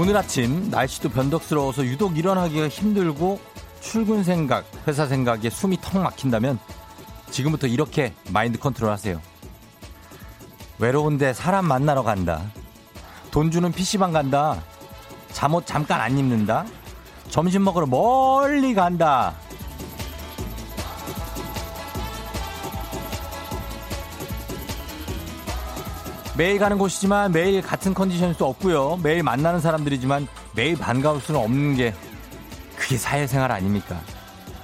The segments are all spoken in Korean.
오늘 아침 날씨도 변덕스러워서 유독 일어나기가 힘들고 출근 생각, 회사 생각에 숨이 턱 막힌다면 지금부터 이렇게 마인드 컨트롤 하세요. 외로운데 사람 만나러 간다. 돈 주는 PC방 간다. 잠옷 잠깐 안 입는다. 점심 먹으러 멀리 간다. 매일 가는 곳이지만 매일 같은 컨디션일 수 없고요. 매일 만나는 사람들이지만 매일 반가울 수는 없는 게 그게 사회생활 아닙니까?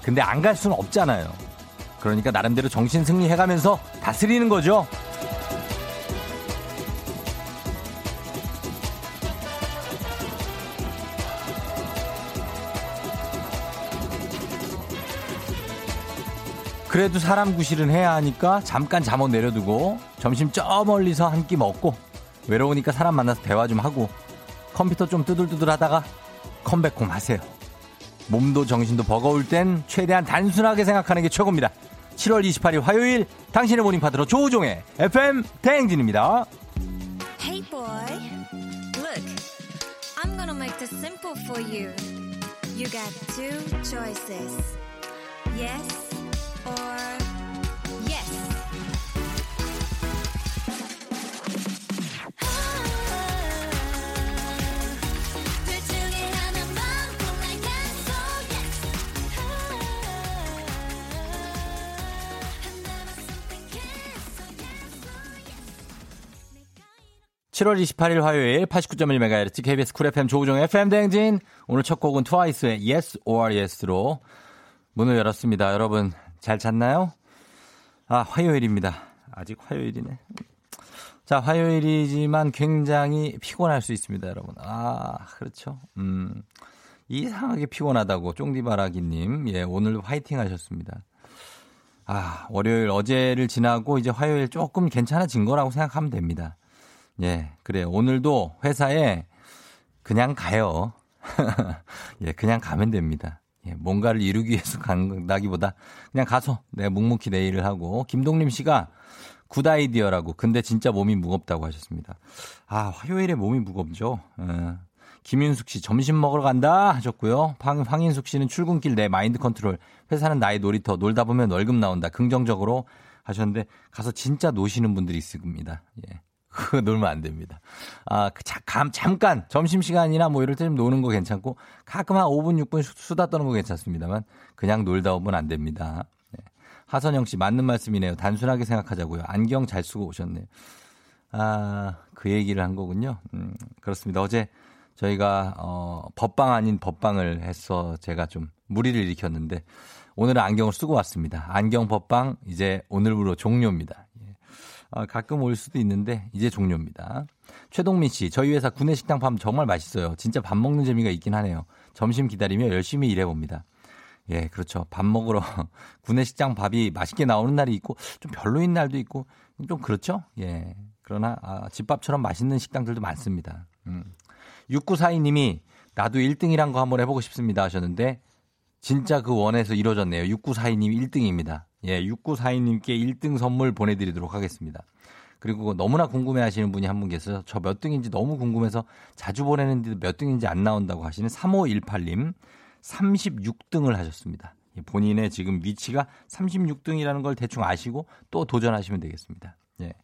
근데 안 갈 수는 없잖아요. 그러니까 나름대로 정신 승리해가면서 다스리는 거죠. 그래도 사람 구실은 해야 하니까 잠깐 잠옷 내려두고 점심 저 멀리서 한 끼 먹고 외로우니까 사람 만나서 대화 좀 하고 컴퓨터 좀 두들두들 하다가 come back home 하세요. 몸도 정신도 버거울 땐 최대한 단순하게 생각하는 게 최고입니다. 7월 28일 화요일 당신의 morning 파트너 조우종의 FM 대행진입니다. Hey boy, look, I'm gonna make this simple for you. You got two choices. Yes 7월 28일 화요일 89.1MHz KBS 쿨 FM 조우종 FM 대행진 오늘 첫 곡은 트와이스의 Yes or Yes로 문을 열었습니다. 여러분 잘 잤나요? 아 화요일입니다. 아직 화요일이네. 자 화요일이지만 굉장히 피곤할 수 있습니다, 여러분. 아 그렇죠. 음 이상하게 피곤하다고 쫑디바라기님 예 오늘 화이팅 하셨습니다. 아 월요일 어제를 지나고 이제 화요일 조금 괜찮아진 거라고 생각하면 됩니다. 예, 그래요. 오늘도 회사에 그냥 가요. 예, 그냥 가면 됩니다. 예, 뭔가를 이루기 위해서 간다기보다 그냥 가서 내가 묵묵히 내 일을 하고 김동림 씨가 good idea라고 근데 진짜 몸이 무겁다고 하셨습니다. 아, 화요일에 몸이 무겁죠. 예. 김윤숙 씨 점심 먹으러 간다 하셨고요. 황, 황인숙 씨는 출근길 내 마인드 컨트롤 회사는 나의 놀이터 놀다 보면 월급 나온다 긍정적으로 하셨는데 가서 진짜 노시는 분들이 있습니다. 예. 그거 놀면 안 됩니다. 아, 그 자, 감, 잠깐, 점심시간이나 뭐 이럴 때 좀 노는 거 괜찮고, 가끔 한 5분, 6분 수다 떠는 거 괜찮습니다만, 그냥 놀다 오면 안 됩니다. 네. 하선영 씨, 맞는 말씀이네요. 단순하게 생각하자고요. 안경 잘 쓰고 오셨네요. 아, 그 얘기를 한 거군요. 음, 그렇습니다. 어제 저희가, 어, 법방 아닌 법방을 해서 제가 좀 무리를 일으켰는데, 오늘은 안경을 쓰고 왔습니다. 안경 법방, 이제 오늘부로 종료입니다. 예. 아, 가끔 올 수도 있는데 이제 종료입니다. 최동민 씨, 저희 회사 구내식당 밥 정말 맛있어요. 진짜 밥 먹는 재미가 있긴 하네요. 점심 기다리며 열심히 일해봅니다. 예, 그렇죠. 밥 먹으러 구내식당 밥이 맛있게 나오는 날이 있고 좀 별로인 날도 있고 좀 그렇죠. 예. 그러나 아, 집밥처럼 맛있는 식당들도 많습니다. 음. 6942님이 나도 1등이란 거 한번 해보고 싶습니다 하셨는데 진짜 그 원에서 이루어졌네요. 6942님 1등입니다. 예, 6942님께 1등 선물 보내드리도록 하겠습니다. 그리고 너무나 궁금해 하시는 분이 한 분 계세요. 저 몇 등인지 너무 궁금해서 자주 보내는데도 몇 등인지 안 나온다고 하시는 3518님 36등을 하셨습니다. 예, 본인의 지금 위치가 36등이라는 걸 대충 아시고 또 도전하시면 되겠습니다. 예.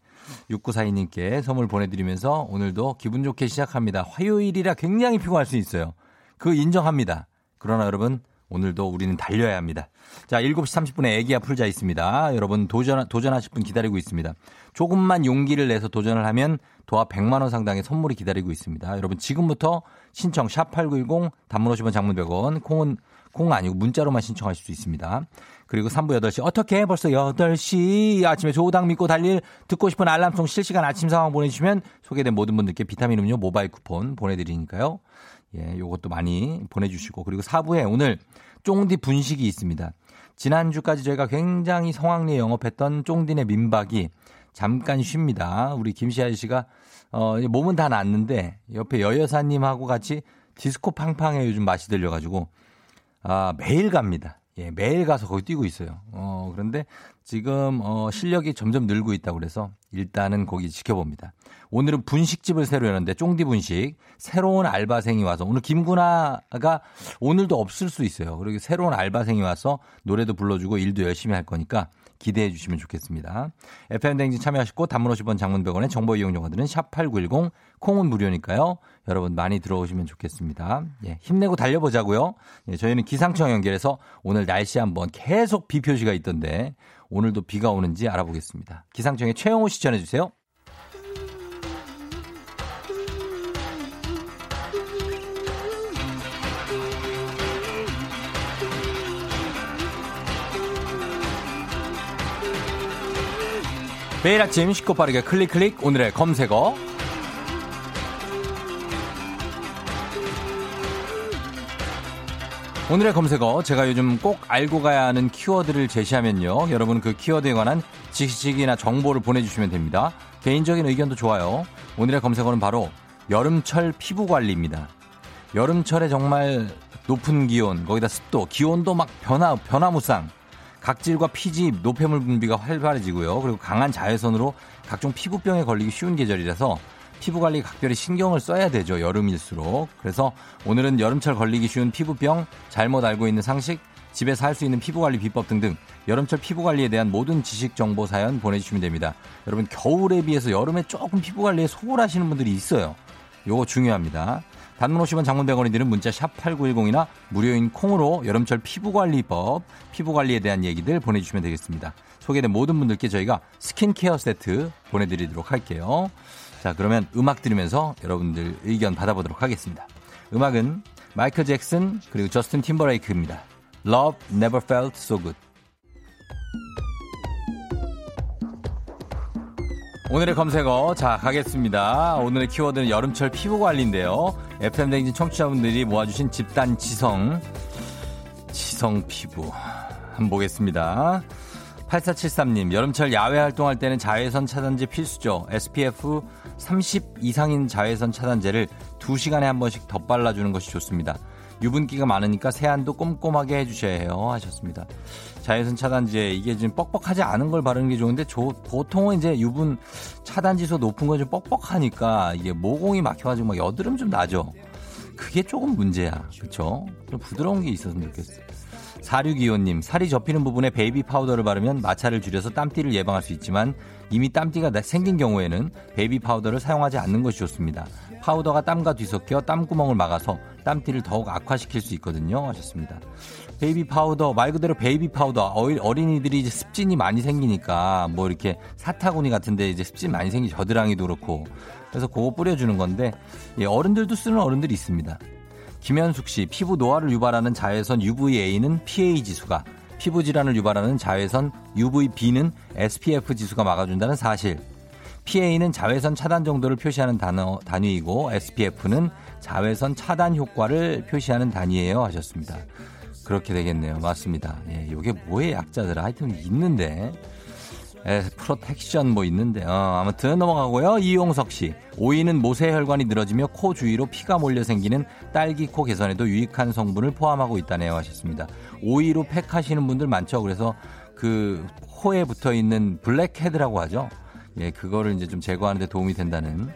6942님께 선물 보내드리면서 오늘도 기분 좋게 시작합니다. 화요일이라 굉장히 피곤할 수 있어요. 그 인정합니다. 그러나 여러분 오늘도 우리는 달려야 합니다. 자, 7시 30분에 애기야 풀자 있습니다. 여러분 도전, 도전하실 분 기다리고 있습니다. 조금만 용기를 내서 도전을 하면 도합 100만원 상당의 선물이 기다리고 있습니다. 여러분 지금부터 신청 샵8910 단문 50원 장문 100원 콩은 콩 아니고 문자로만 신청하실 수 있습니다. 그리고 3부 8시 어떻게 벌써 8시 아침에 조우당 믿고 달릴 듣고 싶은 알람송 실시간 아침 상황 보내주시면 소개된 모든 분들께 비타민 음료 모바일 쿠폰 보내드리니까요. 예, 요것도 많이 보내주시고 그리고 4부에 오늘 쫑디 분식이 있습니다. 지난주까지 저희가 굉장히 성황리에 영업했던 쫑디네 민박이 잠깐 쉽니다. 우리 김씨 아저씨가 어, 몸은 다 낫는데 옆에 여여사님하고 같이 디스코 팡팡에 요즘 맛이 들려가지고 아, 매일 갑니다. 예, 매일 가서 거기 뛰고 있어요. 어, 그런데 지금 어, 실력이 점점 늘고 있다고 그래서 일단은 거기 지켜봅니다. 오늘은 분식집을 새로 여는데 쫑디 분식 새로운 알바생이 와서 오늘 김구나가 오늘도 없을 수 있어요. 그리고 새로운 알바생이 와서 노래도 불러주고 일도 열심히 할 거니까 기대해 주시면 좋겠습니다. FM 댕진 참여하시고 단문 50원 장문 100원의 정보 이용료가들은 샵8910 콩은 무료니까요. 여러분 많이 들어오시면 좋겠습니다. 예, 힘내고 달려보자고요. 예, 저희는 기상청 연결해서 오늘 날씨 한번 계속 비 표시가 있던데 오늘도 비가 오는지 알아보겠습니다. 기상청에 최영호 씨 전해주세요. 매일 아침 쉽고 빠르게 클릭 클릭. 오늘의 검색어. 오늘의 검색어. 제가 요즘 꼭 알고 가야 하는 키워드를 제시하면요. 여러분 그 키워드에 관한 지식이나 정보를 보내주시면 됩니다. 개인적인 의견도 좋아요. 오늘의 검색어는 바로 여름철 피부 관리입니다. 여름철에 정말 높은 기온 거기다 습도 기온도 막 변화 변화무쌍 각질과 피지, 노폐물 분비가 활발해지고요. 그리고 강한 자외선으로 각종 피부병에 걸리기 쉬운 계절이라서 피부 관리 각별히 신경을 써야 되죠. 여름일수록. 그래서 오늘은 여름철 걸리기 쉬운 피부병, 잘못 알고 있는 상식, 집에서 할 수 있는 피부 관리 비법 등등 여름철 피부 관리에 대한 모든 지식 정보 사연 보내주시면 됩니다. 여러분 겨울에 비해서 여름에 조금 피부 관리에 소홀하시는 분들이 있어요. 요거 중요합니다. 단문 50원 장문 100원이 드는 문자 샵 8910이나 무료인 콩으로 여름철 피부관리법, 피부관리에 대한 얘기들 보내주시면 되겠습니다. 소개된 모든 분들께 저희가 스킨케어 세트 보내드리도록 할게요. 자, 그러면 음악 들으면서 여러분들 의견 받아보도록 하겠습니다. 음악은 마이클 잭슨 그리고 저스틴 팀버레이크입니다. Love Never Felt So Good. 오늘의 검색어 자 가겠습니다. 오늘의 키워드는 여름철 피부 관리인데요. FM 댕진 청취자분들이 모아주신 집단 지성 지성 피부 한번 보겠습니다. 8473님 여름철 야외 활동할 때는 자외선 차단제 필수죠. SPF 30 이상인 자외선 차단제를 2시간에 한 번씩 덧발라주는 것이 좋습니다. 유분기가 많으니까 세안도 꼼꼼하게 해주셔야 해요 하셨습니다. 자외선 차단제 이게 지금 뻑뻑하지 않은 걸 바르는 게 좋은데 조- 보통은 이제 유분 차단 지수 높은 건 좀 뻑뻑하니까 이게 모공이 막혀가지고 막 여드름 좀 나죠. 그게 조금 문제야. 그렇죠? 좀 부드러운 게 있었으면 좋겠어요. 4625님, 살이 접히는 부분에 베이비 파우더를 바르면 마찰을 줄여서 땀띠를 예방할 수 있지만 이미 땀띠가 나- 생긴 경우에는 베이비 파우더를 사용하지 않는 것이 좋습니다. 파우더가 땀과 뒤섞여 땀구멍을 막아서 땀띠를 더욱 악화시킬 수 있거든요. 하셨습니다. 베이비 파우더, 말 그대로 베이비 파우더. 어린이들이 이제 습진이 많이 생기니까 뭐 이렇게 사타구니 같은데 이제 습진 많이 생기 겨드랑이도 그렇고 그래서 그거 뿌려주는 건데 예, 어른들도 쓰는 어른들이 있습니다. 김현숙 씨, 피부 노화를 유발하는 자외선 UVA는 PA 지수가, 피부 질환을 유발하는 자외선 UVB는 SPF 지수가 막아준다는 사실. PA는 자외선 차단 정도를 표시하는 단어, 단위이고 SPF는 자외선 차단 효과를 표시하는 단위예요 하셨습니다. 그렇게 되겠네요. 맞습니다. 예, 이게 뭐의 약자들 하여튼 있는데. 에, 프로텍션 뭐 있는데 어, 아무튼 넘어가고요. 이용석 씨 오이는 모세혈관이 늘어지며 코 주위로 피가 몰려 생기는 딸기 코 개선에도 유익한 성분을 포함하고 있다네요 하셨습니다. 오이로 팩 하시는 분들 많죠. 그래서 그 코에 붙어 있는 블랙헤드라고 하죠. 예, 그거를 이제 좀 제거하는데 도움이 된다는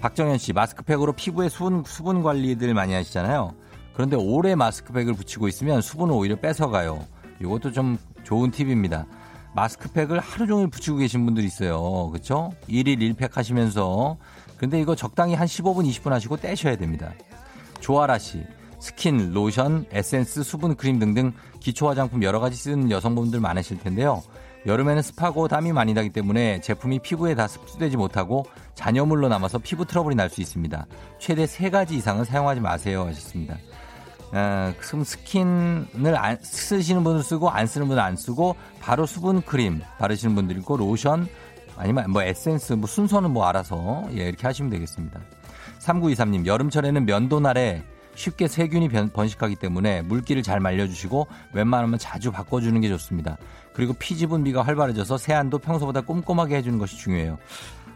박정현 씨 마스크팩으로 피부에 수분 수분 관리들 많이 하시잖아요. 그런데 오래 마스크팩을 붙이고 있으면 수분을 오히려 뺏어가요. 이것도 좀 좋은 팁입니다. 마스크팩을 하루 종일 붙이고 계신 분들이 있어요. 그렇죠? 1일 1팩 하시면서 근데 이거 적당히 한 15분 20분 하시고 떼셔야 됩니다. 조아라 씨 스킨, 로션, 에센스, 수분 크림 등등 기초 화장품 여러 가지 쓰는 여성분들 많으실 텐데요. 여름에는 습하고 땀이 많이 나기 때문에 제품이 피부에 다 흡수되지 못하고 잔여물로 남아서 피부 트러블이 날 수 있습니다. 최대 세가지 이상은 사용하지 마세요 하셨습니다. 아, 그럼 스킨을 안 쓰시는 분은 쓰고 안 쓰는 분은 안 쓰고 바로 수분 크림 바르시는 분들 있고 로션 아니면 뭐 에센스 뭐 순서는 뭐 알아서 예 이렇게 하시면 되겠습니다. 3923님 여름철에는 면도날에 쉽게 세균이 변- 번식하기 때문에 물기를 잘 말려주시고 웬만하면 자주 바꿔주는 게 좋습니다. 그리고 피지 분비가 활발해져서 세안도 평소보다 꼼꼼하게 해주는 것이 중요해요.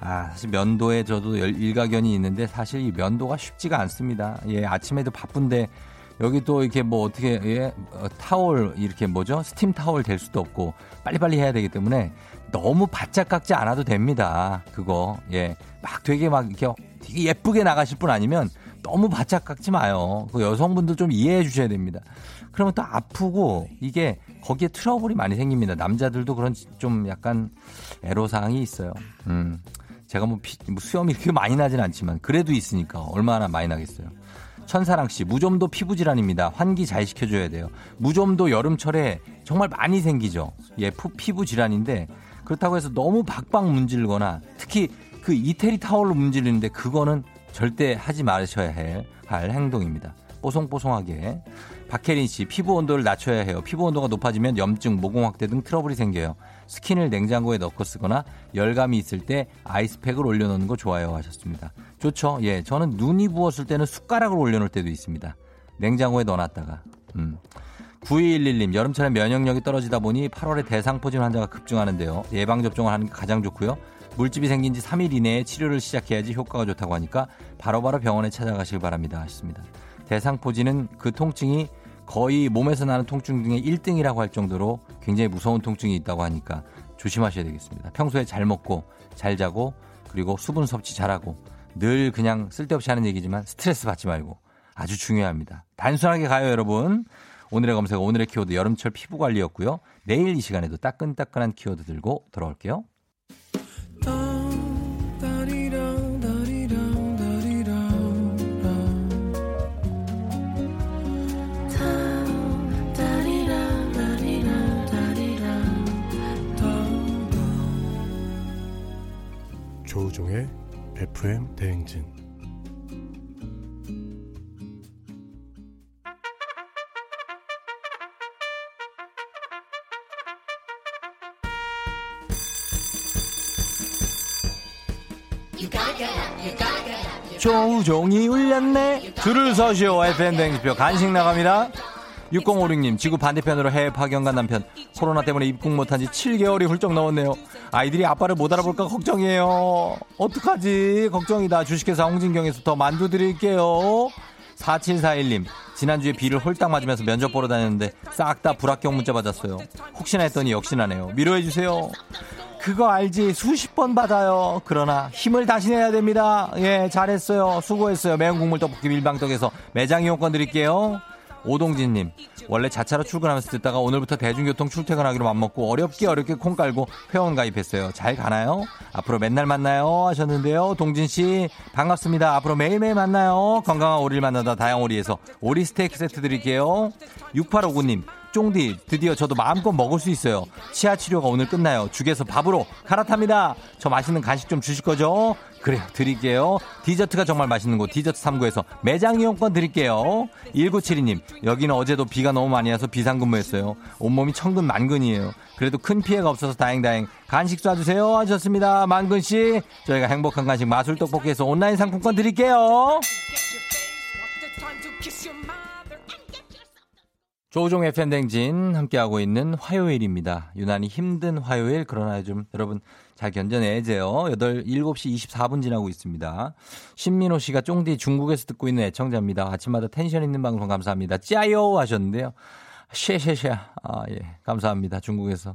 아, 사실 면도에 저도 열- 일가견이 있는데 사실 이 면도가 쉽지가 않습니다. 예, 아침에도 바쁜데 여기 또 이렇게 뭐 어떻게 예, 어, 타올 이렇게 뭐죠? 스팀 타올 댈 수도 없고 빨리빨리 해야 되기 때문에 너무 바짝 깎지 않아도 됩니다. 그거 예, 막 되게 막 이렇게 되게 예쁘게 나가실 분 아니면 너무 바짝 깎지 마요. 그 여성분들 좀 이해해 주셔야 됩니다. 그러면 또 아프고 이게 거기에 트러블이 많이 생깁니다. 남자들도 그런 좀 약간 애로사항이 있어요. 음. 제가 뭐, 피- 뭐 수염이 그렇게 많이 나진 않지만 그래도 있으니까 얼마나 많이 나겠어요. 천사랑 씨, 무좀도 피부 질환입니다. 환기 잘 시켜줘야 돼요. 무좀도 여름철에 정말 많이 생기죠. 예, 푸- 피부 질환인데 그렇다고 해서 너무 박박 문질거나 특히 그 이태리 타월로 문지르는데 그거는 절대 하지 마셔야 할, 할 행동입니다. 뽀송뽀송하게. 박혜린 씨, 피부 온도를 낮춰야 해요. 피부 온도가 높아지면 염증, 모공 확대 등 트러블이 생겨요. 스킨을 냉장고에 넣고 쓰거나 열감이 있을 때 아이스팩을 올려놓는 거 좋아요 하셨습니다. 좋죠. 예, 저는 눈이 부었을 때는 숟가락을 올려놓을 때도 있습니다. 냉장고에 넣어놨다가. 음. 9211님, 여름철에 면역력이 떨어지다 보니 8월에 대상포진 환자가 급증하는데요. 예방접종을 하는 게 가장 좋고요. 물집이 생긴 지 3일 이내에 치료를 시작해야지 효과가 좋다고 하니까 바로 바로 병원에 찾아가시길 바랍니다. 하셨습니다. 대상포진은 그 통증이 거의 몸에서 나는 통증 중에 1등이라고 할 정도로 굉장히 무서운 통증이 있다고 하니까 조심하셔야 되겠습니다. 평소에 잘 먹고 잘 자고 그리고 수분 섭취 잘하고 늘 그냥 쓸데없이 하는 얘기지만 스트레스 받지 말고 아주 중요합니다. 단순하게 가요, 여러분. 오늘의 검색, 오늘의 키워드 여름철 피부 관리였고요. 내일 이 시간에도 따끈따끈한 키워드 들고 돌아올게요. 조종이 울렸네. 줄을 서시오. FM 댕지표 간식 나갑니다. 6056님, 지구 반대편으로 해외 파견 간 남편. 코로나 때문에 입국 못한 지 7개월이 훌쩍 넘었네요. 아이들이 아빠를 못 알아볼까 걱정이에요. 어떡하지? 걱정이다. 주식회사 홍진경에서 더 만두 드릴게요. 4741님, 지난주에 비를 홀딱 맞으면서 면접 보러 다녔는데 싹 다 불합격 문자 받았어요. 혹시나 했더니 역시나네요. 위로해 주세요. 그거 알지? 수십 번 받아요. 그러나 힘을 다시 내야 됩니다. 예, 잘했어요. 수고했어요. 매운 국물 떡볶이 밀방떡에서 매장 이용권 드릴게요. 오동진님, 원래 자차로 출근하면서 듣다가 오늘부터 대중교통 출퇴근하기로 맘먹고 어렵게 어렵게 콩 깔고 회원 가입했어요. 잘 가나요? 앞으로 맨날 만나요 하셨는데요. 동진 씨, 반갑습니다. 앞으로 매일매일 만나요. 건강한 오리를 만나다 다양오리에서 오리 스테이크 세트 드릴게요. 6859님, 쫑디, 드디어 저도 마음껏 먹을 수 있어요. 치아 치료가 오늘 끝나요. 죽에서 밥으로 갈아탑니다. 저 맛있는 간식 좀 주실 거죠? 그래요, 드릴게요. 디저트가 정말 맛있는 곳, 디저트 3구에서 매장 이용권 드릴게요. 1972님, 여기는 어제도 비가 너무 많이 와서 비상근무했어요. 온몸이 천근 만근이에요. 그래도 큰 피해가 없어서 다행다행. 간식 쏴주세요. 하셨습니다. 만근씨, 저희가 행복한 간식 마술 떡볶이에서 온라인 상품권 드릴게요. 조우종 FM 댕진 함께하고 있는 화요일입니다. 유난히 힘든 화요일 그러나 좀 여러분 잘 견뎌내세요. 8, 7시 24분 지나고 있습니다. 신민호 씨가 쫑디 중국에서 듣고 있는 애청자입니다. 아침마다 텐션 있는 방송 감사합니다. 짜요 하셨는데요. 쉐쉐쉐. 아, 예. 감사합니다. 중국에서.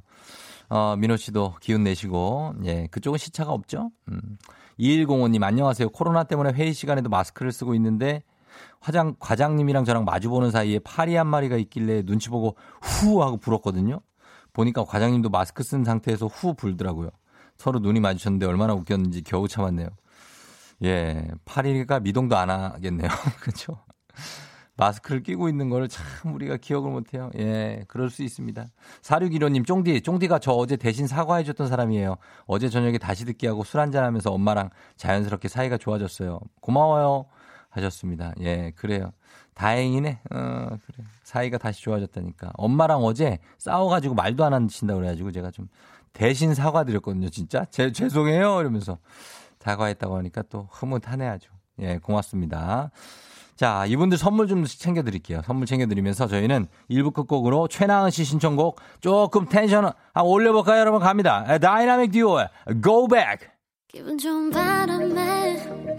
어, 민호 씨도 기운 내시고, 예. 그쪽은 시차가 없죠? 음. 2105님, 안녕하세요. 코로나 때문에 회의 시간에도 마스크를 쓰고 있는데, 화장, 과장님이랑 저랑 마주보는 사이에 파리 한 마리가 있길래 눈치 보고 후 하고 불었거든요. 보니까 과장님도 마스크 쓴 상태에서 후 불더라고요. 서로 눈이 마주쳤는데 얼마나 웃겼는지 겨우 참았네요. 예, 파리가 미동도 안 하겠네요. 그렇죠? 마스크를 끼고 있는 걸참 우리가 기억을 못해요. 예, 그럴 수 있습니다. 4615님, 쫑디, 쫑디가 저 어제 대신 사과해줬던 사람이에요. 어제 저녁에 다시 듣기 하고 술 한잔하면서 엄마랑 자연스럽게 사이가 좋아졌어요. 고마워요. 하셨습니다. 예, 그래요. 다행이네. 어, 그래. 사이가 다시 좋아졌다니까. 엄마랑 어제 싸워가지고 말도 안 하신다고 그래가지고 제가 좀 대신 사과드렸거든요, 진짜. 제, 죄송해요. 이러면서 사과했다고 하니까 또 흐뭇하네 아주. 예, 고맙습니다. 자, 이분들 선물 좀 챙겨드릴게요. 선물 챙겨드리면서 저희는 1부 끝곡으로 최나은 씨 신청곡 조금 텐션 한번 올려볼까요, 여러분? 갑니다. 다이나믹 듀오의 Go Back. 기분 좋은 바람에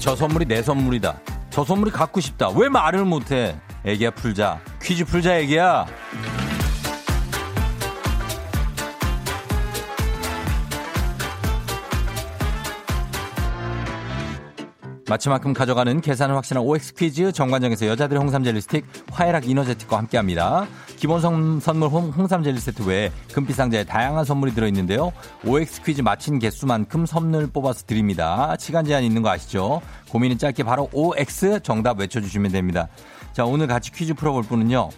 저 선물이 내 선물이다. 저 선물이 갖고 싶다. 왜 말을 못해? 애기야 풀자. 퀴즈 풀자 애기야. 마치만큼 가져가는 계산을 확실한 OX 퀴즈 정관장에서 여자들의 홍삼 젤리 스틱 화해락 이너제틱과 함께합니다. 기본 선, 선물 홍, 홍삼 젤리 세트 외에 금빛 상자에 다양한 선물이 들어있는데요. OX 퀴즈 마친 개수만큼 선물 뽑아서 드립니다. 시간 제한 있는 거 아시죠? 고민은 짧게 바로 OX 정답 외쳐주시면 됩니다. 자 오늘 같이 퀴즈 풀어볼 분은요.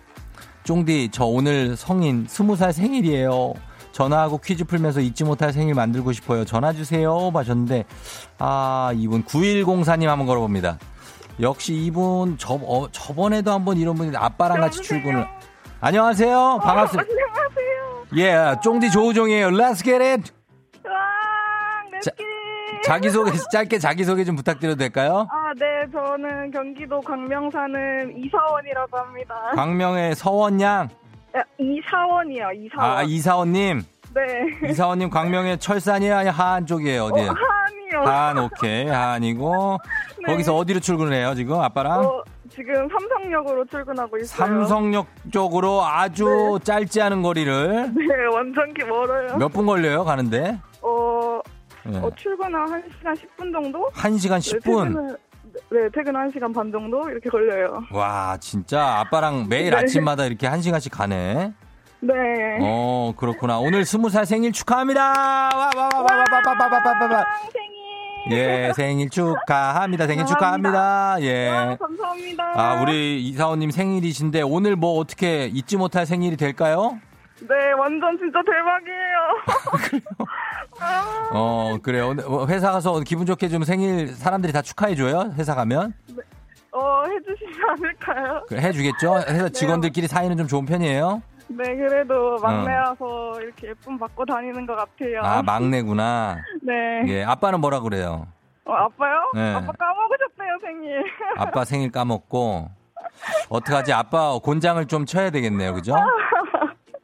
쫑디 저 오늘 성인 20살 생일이에요. 전화하고 퀴즈 풀면서 잊지 못할 생일 만들고 싶어요. 전화 주세요. 하셨는데 아 이분 9104님 한번 걸어봅니다. 역시 이분 저 어, 저번에도 한번 이런 분이 아빠랑 같이 출근을 안녕하세요. 반갑습니다. 안녕하세요. 예, 쫑디 조우종이에요. Let's get it. 와, 자- 자기소개 짧게 자기소개 좀 부탁드려도 될까요? 아, 네, 저는 경기도 광명 사는 이사원이라고 합니다. 광명의 서원양. 야, 이사원이요, 이사원. 아, 이사원님. 네. 이사원님 광명의 철산이에요? 아니 하안 쪽이에요? 어디에요? 어, 한이요. 하안 오케이. 하안이고. 네. 거기서 어디로 출근해요, 지금 아빠랑? 어, 지금 삼성역으로 출근하고 있어요. 삼성역 쪽으로 아주 짧지 않은 거리를 네, 완전 기 멀어요. 몇 분 걸려요, 가는데? 어, 네. 어, 출근은 1시간 10분 정도? 1시간 네, 10분. 퇴근은, 네, 퇴근 1시간 반 정도? 이렇게 걸려요. 와, 진짜 아빠랑 매일 네. 아침마다 이렇게 1시간씩 가네. 네. 어, 그렇구나. 오늘 20살 생일 축하합니다. 와, 와, 와, 와, 와, 와, 와, 와, 와, 와, 와. 생일! 예, 생일 축하합니다. 생일 감사합니다. 축하합니다. 와, 예. 감사합니다. 아, 우리 이사원님 생일이신데 오늘 뭐 어떻게 잊지 못할 생일이 될까요? 네, 완전 진짜 대박이에요. 아, 어, 그래요. 뭐 회사 가서 기분 좋게 좀 생일 사람들이 다 축하해줘요? 회사 가면? 어, 해주시지 않을까요? 그래, 해주겠죠? 회사 직원들끼리 사이는 좀 좋은 편이에요? 네, 그래도 막내라서 이렇게 예쁨 받고 다니는 것 같아요. 어. 아, 막내구나. 네. 예, 아빠는 뭐라 그래요? 어, 아빠요? 네. 아빠 까먹으셨대요, 생일. 아빠 생일 까먹고. 어떡하지? 아빠 곤장을 좀 쳐야 되겠네요. 그죠?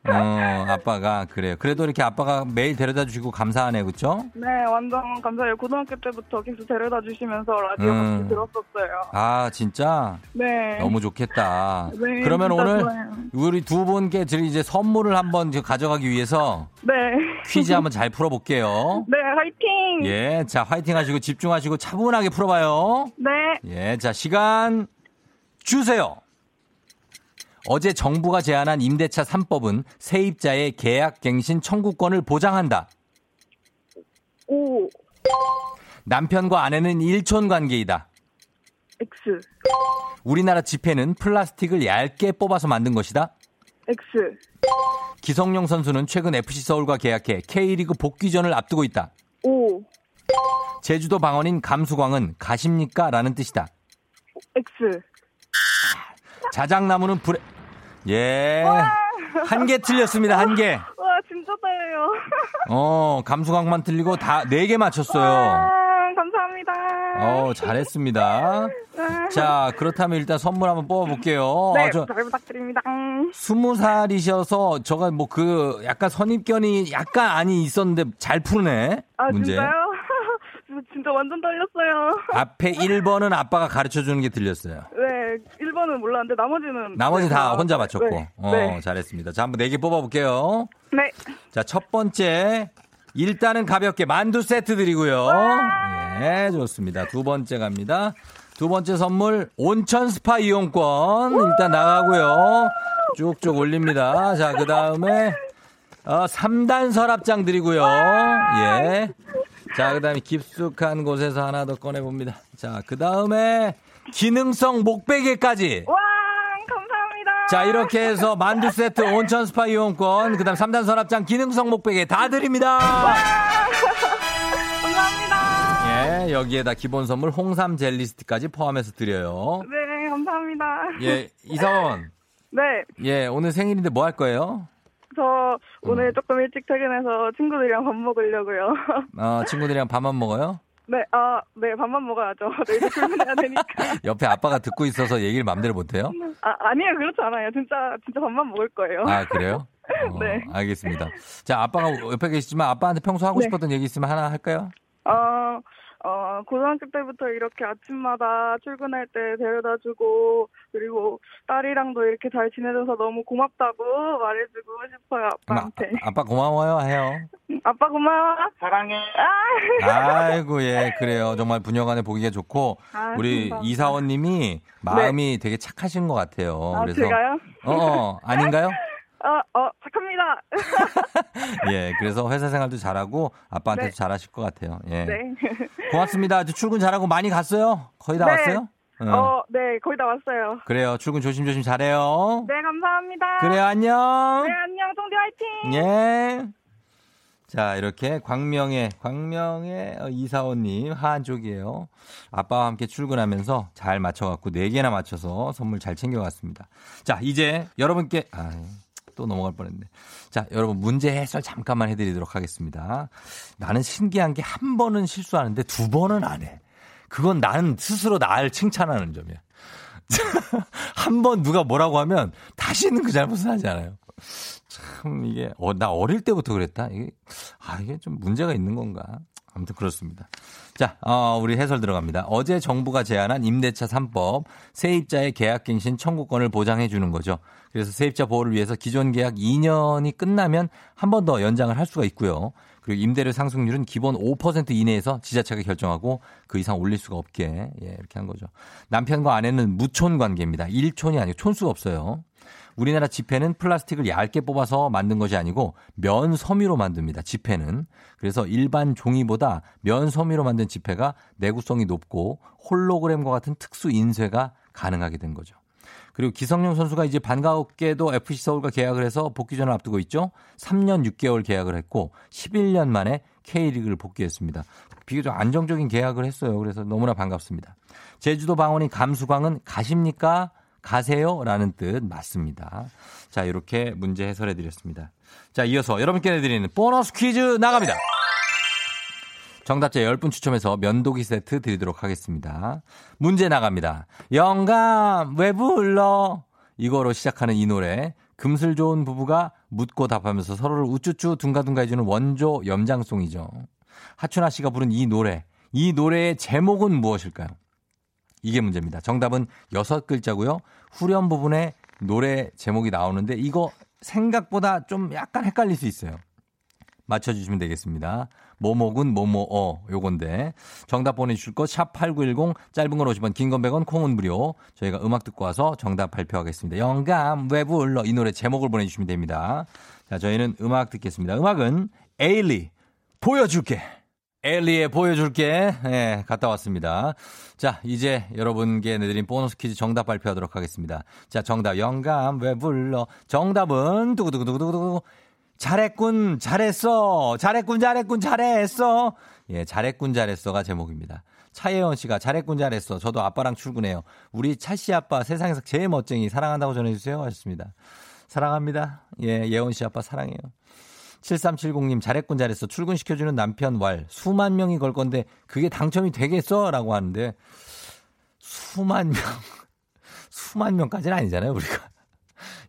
어, 아빠가, 그래요. 그래도 이렇게 아빠가 매일 데려다 주시고 감사하네. 그죠? 네, 완전 감사해요. 고등학교 때부터 계속 데려다 주시면서 라디오 음. 같이 들었었어요. 아, 진짜? 네. 너무 좋겠다. 네, 그러면 오늘 좋아요. 우리 두 분께 드릴 이제 선물을 한번 가져가기 위해서 네. 퀴즈 한번 잘 풀어볼게요. 네, 화이팅! 예, 자, 화이팅 하시고 집중하시고 차분하게 풀어봐요. 네. 예, 자, 시간 주세요. 어제 정부가 제안한 임대차 3법은 세입자의 계약 갱신 청구권을 보장한다. 오, 남편과 아내는 일촌 관계이다. X, 우리나라 지폐는 플라스틱을 얇게 뽑아서 만든 것이다. X, 기성용 선수는 최근 FC 서울과 계약해 K리그 복귀전을 앞두고 있다. O, 제주도 방언인 감수광은 가십니까? 라는 뜻이다. X. 자작나무는 불에, 예. 한 개 틀렸습니다, 한 개. 와, 진짜 떨려요. 어, 감수광만 틀리고 다, 네 개 맞췄어요. 아, 감사합니다. 어, 잘했습니다. 아, 자, 그렇다면 일단 선물 한번 뽑아볼게요. 네, 아, 저, 잘 부탁드립니다. 음. 스무 살이셔서 저가 뭐 그 약간 선입견이 약간 아니 있었는데 잘 푸네. 아, 문제. 진짜요? 진짜 완전 떨렸어요. 앞에 1번은 아빠가 가르쳐 주는 게 들렸어요. 네, 1번은 몰랐는데 나머지는. 나머지 네, 다 아, 혼자 맞췄고. 네. 어, 네. 잘했습니다. 자, 한번 네개 뽑아 볼게요. 네. 자, 첫 번째. 일단은 가볍게 만두 세트 드리고요. 예, 좋습니다. 두 번째 갑니다. 두 번째 선물 온천 스파 이용권 일단 나가고요. 쭉쭉 올립니다. 자, 그 다음에 어, 3단 서랍장 드리고요. 예. 자, 그 다음에 깊숙한 곳에서 하나 더 꺼내봅니다. 자, 그 다음에 기능성 목베개까지. 와, 감사합니다. 자, 이렇게 해서 만두 세트, 온천 스파 이용권, 그 다음 3단 서랍장, 기능성 목베개 다 드립니다. 감사합니다. 예, 여기에다 기본 선물 홍삼 젤리 스틱까지 포함해서 드려요. 네, 감사합니다. 예, 이사원. 네, 예, 오늘 생일인데 뭐 할 거예요? 저 오늘 조금 일찍 퇴근해서 친구들이랑 밥 먹으려고요. 어, 친구들이랑 밥만 먹어요? 네, 아, 네, 밥만 먹어야죠. 내일도 출근해야 되니까. 옆에 아빠가 듣고 있어서 얘기를 맘대로 못해요? 아, 아니에요. 그렇지 않아요. 진짜, 진짜 밥만 먹을 거예요. 아, 그래요? 어, 네. 알겠습니다. 자, 아빠가 옆에 계시지만 아빠한테 평소 하고 네. 싶었던 얘기 있으면 하나 할까요? 어, 어, 고등학교 때부터 이렇게 아침마다 출근할 때 데려다 주고, 그리고 딸이랑도 이렇게 잘 지내줘서 너무 고맙다고 말해주고 싶어요, 아빠한테. 아, 아빠 고마워요 해요. 아빠 고마워. 사랑해. 아, 아이고 예 그래요 정말 부녀간에 보기가 좋고 아, 우리 감사합니다. 이사원님이 마음이 되게 착하신 것 같아요. 아, 그래서 제가요? 어, 어 아닌가요? 어, 어, 착합니다. 예 그래서 회사 생활도 잘하고 아빠한테도 네. 잘하실 것 같아요. 예 네. 고맙습니다. 아주 출근 잘하고 많이 갔어요. 거의 다 네. 왔어요? 어. 어, 네, 거의 다 왔어요. 그래요 출근 조심조심 잘해요. 네, 감사합니다. 그래요 안녕. 네, 안녕, 송디 화이팅! 예. 자, 이렇게 광명의, 광명의 어, 이사원님, 하안 쪽이에요. 아빠와 함께 출근하면서 잘 맞춰갖고 4개나 맞춰서 선물 잘 챙겨갔습니다. 자, 이제 여러분께, 아, 또 넘어갈 뻔했네. 자, 여러분 문제 해설 잠깐만 해드리도록 하겠습니다. 나는 신기한 게 한 번은 실수하는데 두 번은 안 해. 그건 나는 스스로 나를 칭찬하는 점이야. 한 번 누가 뭐라고 하면 다시는 그 잘못을 하지 않아요. 참 이게 어, 나 어릴 때부터 그랬다. 이게 아 이게 좀 문제가 있는 건가? 아무튼 그렇습니다. 자, 어, 우리 해설 들어갑니다. 어제 정부가 제안한 임대차 3법 세입자의 계약갱신 청구권을 보장해 주는 거죠. 그래서 세입자 보호를 위해서 기존 계약 2년이 끝나면 한 번 더 연장을 할 수가 있고요. 그리고 임대료 상승률은 기본 5% 이내에서 지자체가 결정하고 그 이상 올릴 수가 없게 예, 이렇게 한 거죠. 남편과 아내는 무촌 관계입니다. 일촌이 아니고 촌수가 없어요. 우리나라 지폐는 플라스틱을 얇게 뽑아서 만든 것이 아니고 면 섬유로 만듭니다. 지폐는. 그래서 일반 종이보다 면 섬유로 만든 지폐가 내구성이 높고 홀로그램과 같은 특수 인쇄가 가능하게 된 거죠. 그리고 기성용 선수가 이제 반가웠게도 FC 서울과 계약을 해서 복귀전을 앞두고 있죠. 3년 6개월 계약을 했고 11년 만에 K리그를 복귀했습니다. 비교적 안정적인 계약을 했어요. 그래서 너무나 반갑습니다. 제주도 방언인 감수광은 가십니까? 가세요? 라는 뜻 맞습니다. 자, 이렇게 문제 해설해 드렸습니다. 자, 이어서 여러분께 내드리는 보너스 퀴즈 나갑니다. 정답자 10분 추첨해서 면도기 세트 드리도록 하겠습니다. 문제 나갑니다. 영감, 왜 불러? 이거로 시작하는 이 노래. 금슬 좋은 부부가 묻고 답하면서 서로를 우쭈쭈 둥가둥가 해주는 원조 염장송이죠. 하춘아 씨가 부른 이 노래. 이 노래의 제목은 무엇일까요? 이게 문제입니다. 정답은 여섯 글자고요. 후렴 부분에 노래 제목이 나오는데 이거 생각보다 좀 약간 헷갈릴 수 있어요. 맞춰주시면 되겠습니다. 모목은 모모어 요건데 정답 보내주실 것 샵 8910 짧은 건 50원 긴 건 100원 콩은 무료 저희가 음악 듣고 와서 정답 발표하겠습니다. 영감 왜 불러 이 노래 제목을 보내주시면 됩니다. 자 저희는 음악 듣겠습니다. 음악은 에일리 보여줄게 엘리의 보여줄게. 예, 갔다 왔습니다. 자, 이제 여러분께 내드린 보너스 퀴즈 정답 발표하도록 하겠습니다. 자, 정답 영감 왜 불러? 정답은 두구두구두구두구 잘했군, 잘했어. 잘했군, 잘했군, 잘했어. 예, 잘했군, 잘했어가 제목입니다. 차예원 씨가 잘했군, 잘했어. 저도 아빠랑 출근해요. 우리 차 씨 아빠 세상에서 제일 멋쟁이 사랑한다고 전해주세요. 하셨습니다. 사랑합니다. 예, 예원 씨 아빠 사랑해요. 7370님 잘했군 잘했어. 출근시켜주는 남편 왈. 수만 명이 걸 건데 그게 당첨이 되겠어? 라고 하는데 수만 명 수만 명까지는 아니잖아요 우리가.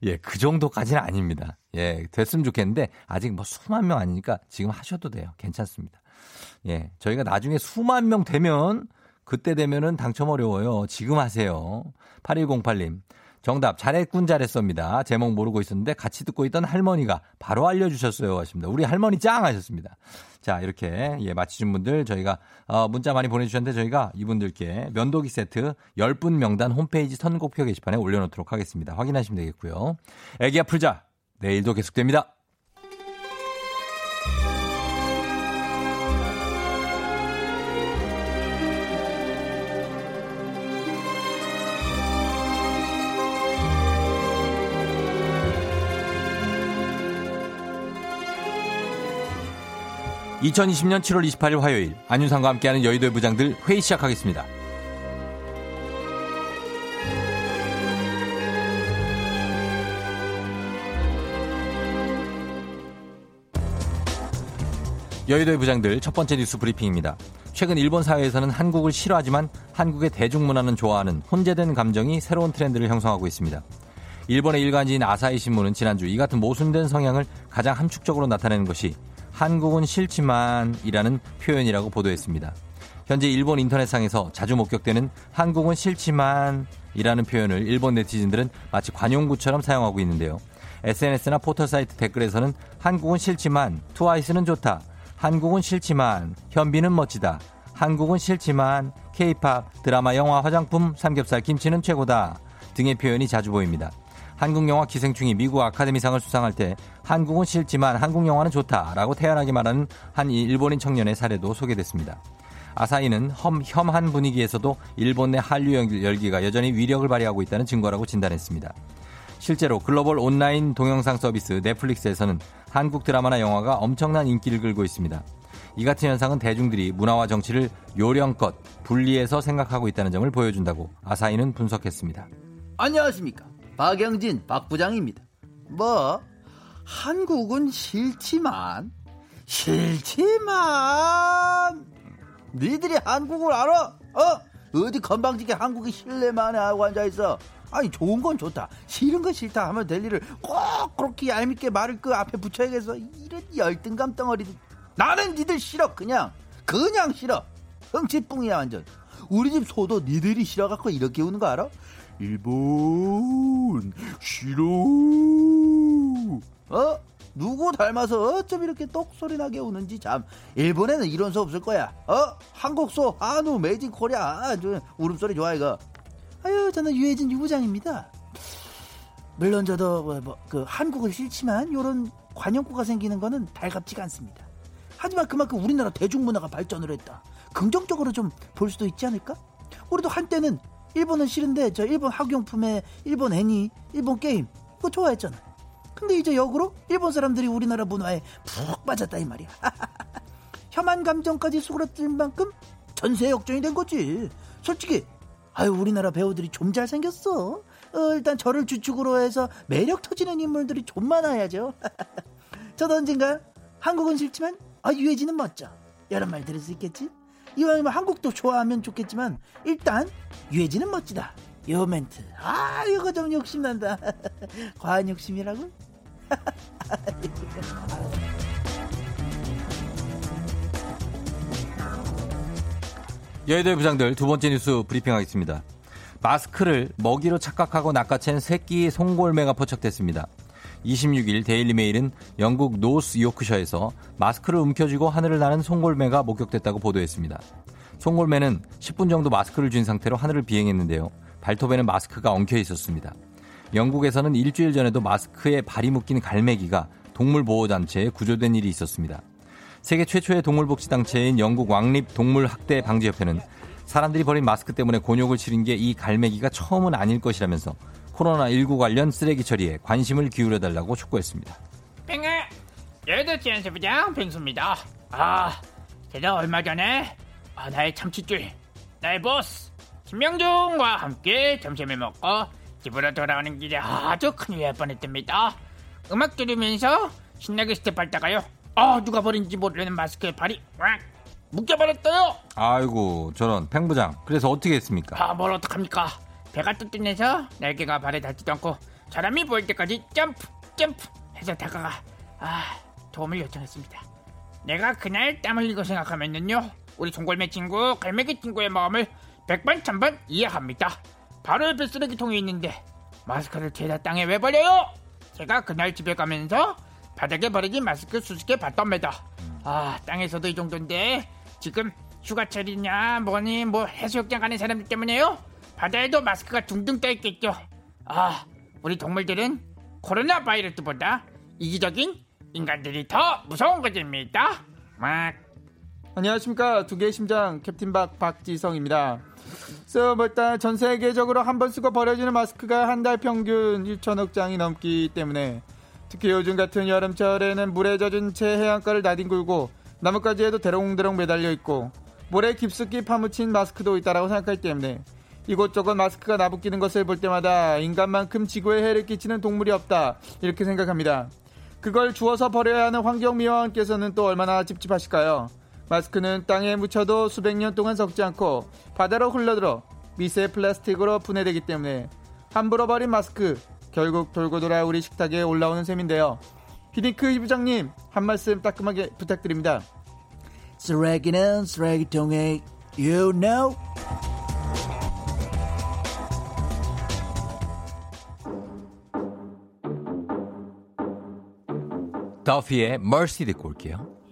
예 그 정도까지는 아닙니다. 예 됐으면 좋겠는데 아직 뭐 수만 명 아니니까 지금 하셔도 돼요. 괜찮습니다. 예 저희가 나중에 수만 명 되면 그때 되면은 당첨 어려워요. 지금 하세요. 8108님 정답 잘했군 잘했습니다. 제목 모르고 있었는데 같이 듣고 있던 할머니가 바로 알려주셨어요 하십니다. 우리 할머니 짱 하셨습니다. 자 이렇게 예 맞히신 분들 저희가 어, 문자 많이 보내주셨는데 저희가 이분들께 면도기 세트 10분 명단 홈페이지 선곡표 게시판에 올려놓도록 하겠습니다. 확인하시면 되겠고요. 애기야 풀자 내일도 계속됩니다. (2020년 7월 28일) 화요일 안윤상과 함께하는 여의도의 부장들 회의 시작하겠습니다. 여의도의 부장들 첫 번째 뉴스 브리핑입니다. 최근 일본 사회에서는 한국을 싫어하지만 한국의 대중문화는 좋아하는 혼재된 감정이 새로운 트렌드를 형성하고 있습니다. 일본의 일간지인 아사히 신문은 지난주 이 같은 모순된 성향을 가장 함축적으로 나타내는 것이 한국은 싫지만이라는 표현이라고 보도했습니다. 현재 일본 인터넷상에서 자주 목격되는 한국은 싫지만이라는 표현을 일본 네티즌들은 마치 관용구처럼 사용하고 있는데요. SNS나 포털 사이트 댓글에서는 한국은 싫지만 트와이스는 좋다. 한국은 싫지만 현비는 멋지다. 한국은 싫지만 케이팝, 드라마, 영화, 화장품, 삼겹살, 김치는 최고다. 등의 표현이 자주 보입니다. 한국 영화 기생충이 미국 아카데미상을 수상할 때 한국은 싫지만 한국 영화는 좋다라고 태연하게 말하는 한 일본인 청년의 사례도 소개됐습니다. 아사히는 험, 혐한 분위기에서도 일본 내 한류 열- 열기가 여전히 위력을 발휘하고 있다는 증거라고 진단했습니다. 실제로 글로벌 온라인 동영상 서비스 넷플릭스에서는 한국 드라마나 영화가 엄청난 인기를 끌고 있습니다. 이 같은 현상은 대중들이 문화와 정치를 요령껏 분리해서 생각하고 있다는 점을 보여준다고 아사히는 분석했습니다. 안녕하십니까. 박영진 박 부장입니다. 뭐 한국은 싫지만 싫지만 니들이 한국을 알아? 어? 어디 건방지게 한국이 실내만 하고 앉아있어 아니 좋은 건 좋다 싫은 건 싫다 하면 될 일을 꼭 그렇게 얄밉게 말을 그 앞에 붙여야겠어 이런 열등감 덩어리들 나는 니들 싫어 그냥 그냥 싫어 흥치뿡이야 완전 우리 집 소도 니들이 싫어갖고 이렇게 우는 거 알아? 일본 싫어 어? 누구 닮아서 어쩜 이렇게 똑소리 나게 우는지 참. 일본에는 이런 소 없을 거야. 어? 한국 소 한우 amazing Korea 아주 울음소리 좋아 이거. 아유 저는 유해진 유부장입니다. 물론 저도 뭐, 뭐, 그 한국은 싫지만 요런 관용구가 생기는 거는 달갑지가 않습니다. 하지만 그만큼 우리나라 대중문화가 발전을 했다. 긍정적으로 좀 볼 수도 있지 않을까? 우리도 한때는 일본은 싫은데 저 일본 학용품에 일본 애니, 일본 게임 그거 좋아했잖아. 근데 이제 역으로 일본 사람들이 우리나라 문화에 푹 빠졌다 이 말이야. 혐한 감정까지 수그러뜨릴 만큼 전세 역전이 된 거지. 솔직히 아유 우리나라 배우들이 좀 잘 생겼어. 어, 일단 저를 주축으로 해서 매력 터지는 인물들이 좀 많아야죠. 저도 언젠가 한국은 싫지만 아 유해진은 멋져. 이런 말 들을 수 있겠지? 이왕이면 한국도 좋아하면 좋겠지만 일단 유해진은 멋지다. 요 멘트. 아 이거 좀 욕심난다. 과한 욕심이라고? 여의도의 부장들 두 번째 뉴스 브리핑하겠습니다. 마스크를 먹이로 착각하고 낚아챈 새끼 송골매가 포착됐습니다. 26일 데일리메일은 영국 노스 요크셔에서 마스크를 움켜쥐고 하늘을 나는 송골매가 목격됐다고 보도했습니다. 송골매는 10분 정도 마스크를 쥔 상태로 하늘을 비행했는데요. 발톱에는 마스크가 엉켜 있었습니다. 영국에서는 일주일 전에도 마스크에 발이 묶인 갈매기가 동물보호단체에 구조된 일이 있었습니다. 세계 최초의 동물복지단체인 영국 왕립 동물학대 방지협회는 사람들이 버린 마스크 때문에 곤욕을 치른 게 이 갈매기가 처음은 아닐 것이라면서 코로나19 관련 쓰레기 처리에 관심을 기울여달라고 촉구했습니다. 뺑아 여의도 지연세부장 펭수입니다. 아 제가 얼마 전에 아, 나의 참치줄 나의 보스 김명중과 함께 점심을 먹고 집으로 돌아오는 길에 아주 큰일 날 뻔했답니다. 음악 들으면서 신나게 스텝 밟다가요 아 누가 버린지 모르는 마스크에 발이 왁 묶여버렸어요. 아이고 저런 펭부장. 그래서 어떻게 했습니까? 아 뭘 어떡합니까 배가 뚜뚜해서 날개가 발에 닿지도 않고 사람이 보일 때까지 점프 점프 해서 다가가 아 도움을 요청했습니다. 내가 그날 땀 흘리고 생각하면은요 우리 송골매 친구 갈매기 친구의 마음을 백번 천번 이해합니다. 바로 옆에 쓰레기통이 있는데 마스크를 죄다 땅에 왜 버려요? 제가 그날 집에 가면서 바닥에 버려진 마스크 수습해 봤답니다. 아 땅에서도 이 정도인데 지금 휴가철이냐 뭐니 뭐 해수욕장 가는 사람들 때문에요 바다에도 마스크가 둥둥 떠 있겠죠. 아 우리 동물들은 코로나 바이러스보다 이기적인 인간들이 더 무서운 것입니다. 막. 안녕하십니까. 두 개의 심장 캡틴 박 박지성입니다. 그래서 뭐 일단 전 세계적으로 한 번 쓰고 버려지는 마스크가 한 달 평균 1천억 장이 넘기 때문에 특히 요즘 같은 여름철에는 물에 젖은 채 해안가를 나뒹굴고 나뭇가지에도 대롱대롱 매달려 있고 모래 깊숙이 파묻힌 마스크도 있다라고 생각하기 때문에 이곳저곳 마스크가 나부끼는 것을 볼 때마다 인간만큼 지구에 해를 끼치는 동물이 없다 이렇게 생각합니다. 그걸 주워서 버려야 하는 환경미화원께서는 또 얼마나 찝찝하실까요? 마스크는 땅에 묻혀도 수백 년 동안 썩지 않고 바다로 흘러들어 미세 플라스틱으로 분해되기 때문에 함부로 버린 마스크 결국 돌고 돌아 우리 식탁에 올라오는 셈인데요. 피니크 이 부장님 한 말씀 따끔하게 부탁드립니다. 쓰레기는 쓰레기통에 you know 더피의 Mercy 듣고 올게요.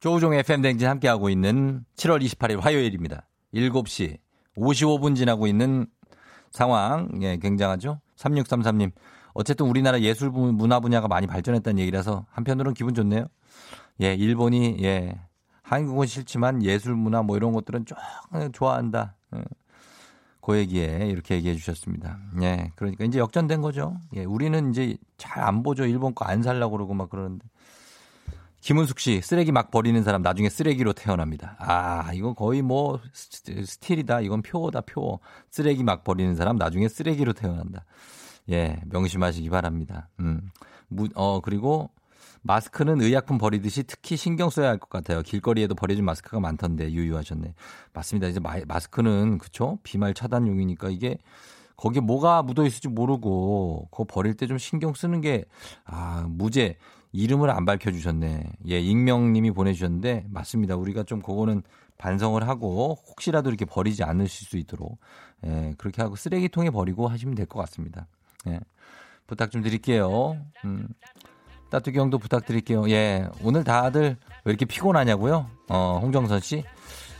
조우종의 FM댕진 함께하고 있는 7월 28일 화요일입니다. 7시 55분 지나고 있는 상황, 예, 굉장하죠? 3633님. 어쨌든 우리나라 예술 분- 문화 분야가 많이 발전했다는 얘기라서 한편으로는 기분 좋네요. 예, 일본이, 예, 한국은 싫지만 예술 문화 뭐 이런 것들은 쭉 좋아한다. 예. 그 얘기에 이렇게 얘기해 주셨습니다. 예, 그러니까 이제 역전된 거죠. 예, 우리는 이제 잘 안 보죠. 일본 거 안 살려고 그러고 막 그러는데. 김은숙 씨, 쓰레기 막 버리는 사람 나중에 쓰레기로 태어납니다. 아, 이거 거의 뭐 스- 스틸이다. 이건 표어다, 표어. 쓰레기 막 버리는 사람 나중에 쓰레기로 태어난다. 예, 명심하시기 바랍니다. 음. 무, 어, 그리고 마스크는 의약품 버리듯이 특히 신경 써야 할 것 같아요. 길거리에도 버려진 마스크가 많던데 유유하셨네. 맞습니다. 이제 마, 마스크는 그쵸? 비말 차단용이니까 이게 거기에 뭐가 묻어 있을지 모르고 그거 버릴 때 좀 신경 쓰는 게 아, 무죄. 이름을 안 밝혀주셨네. 예, 익명님이 보내주셨는데, 맞습니다. 우리가 좀 그거는 반성을 하고, 혹시라도 이렇게 버리지 않으실 수 있도록, 예, 그렇게 하고 쓰레기통에 버리고 하시면 될 것 같습니다. 예, 부탁 좀 드릴게요. 음, 따뚜기 형도 부탁드릴게요. 예, 오늘 다들 왜 이렇게 피곤하냐고요? 어, 홍정선 씨.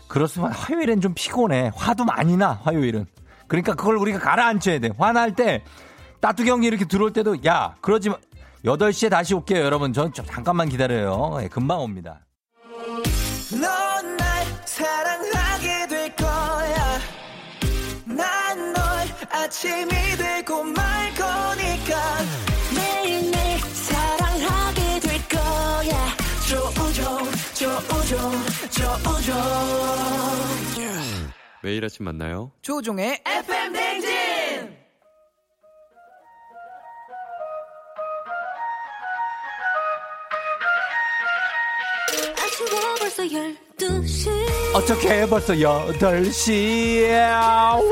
그렇지만 화요일엔 좀 피곤해. 화도 많이 나, 화요일은. 그러니까 그걸 우리가 가라앉혀야 돼. 화날 때, 따뚜기 형이 이렇게 들어올 때도, 야, 그러지 마. 8시에 다시 올게요, 여러분. 전 좀 잠깐만 기다려요. 예, 금방 옵니다. 넌날 사랑하게 될 거야. 난널 아침이 되고 말 거니까. 매일매일 사랑하게 될 거야. 조우종, 조우종, 조우종. 매일 아침 만나요. 조우종의 FM 댕진! 어떻게 벌써 8시야.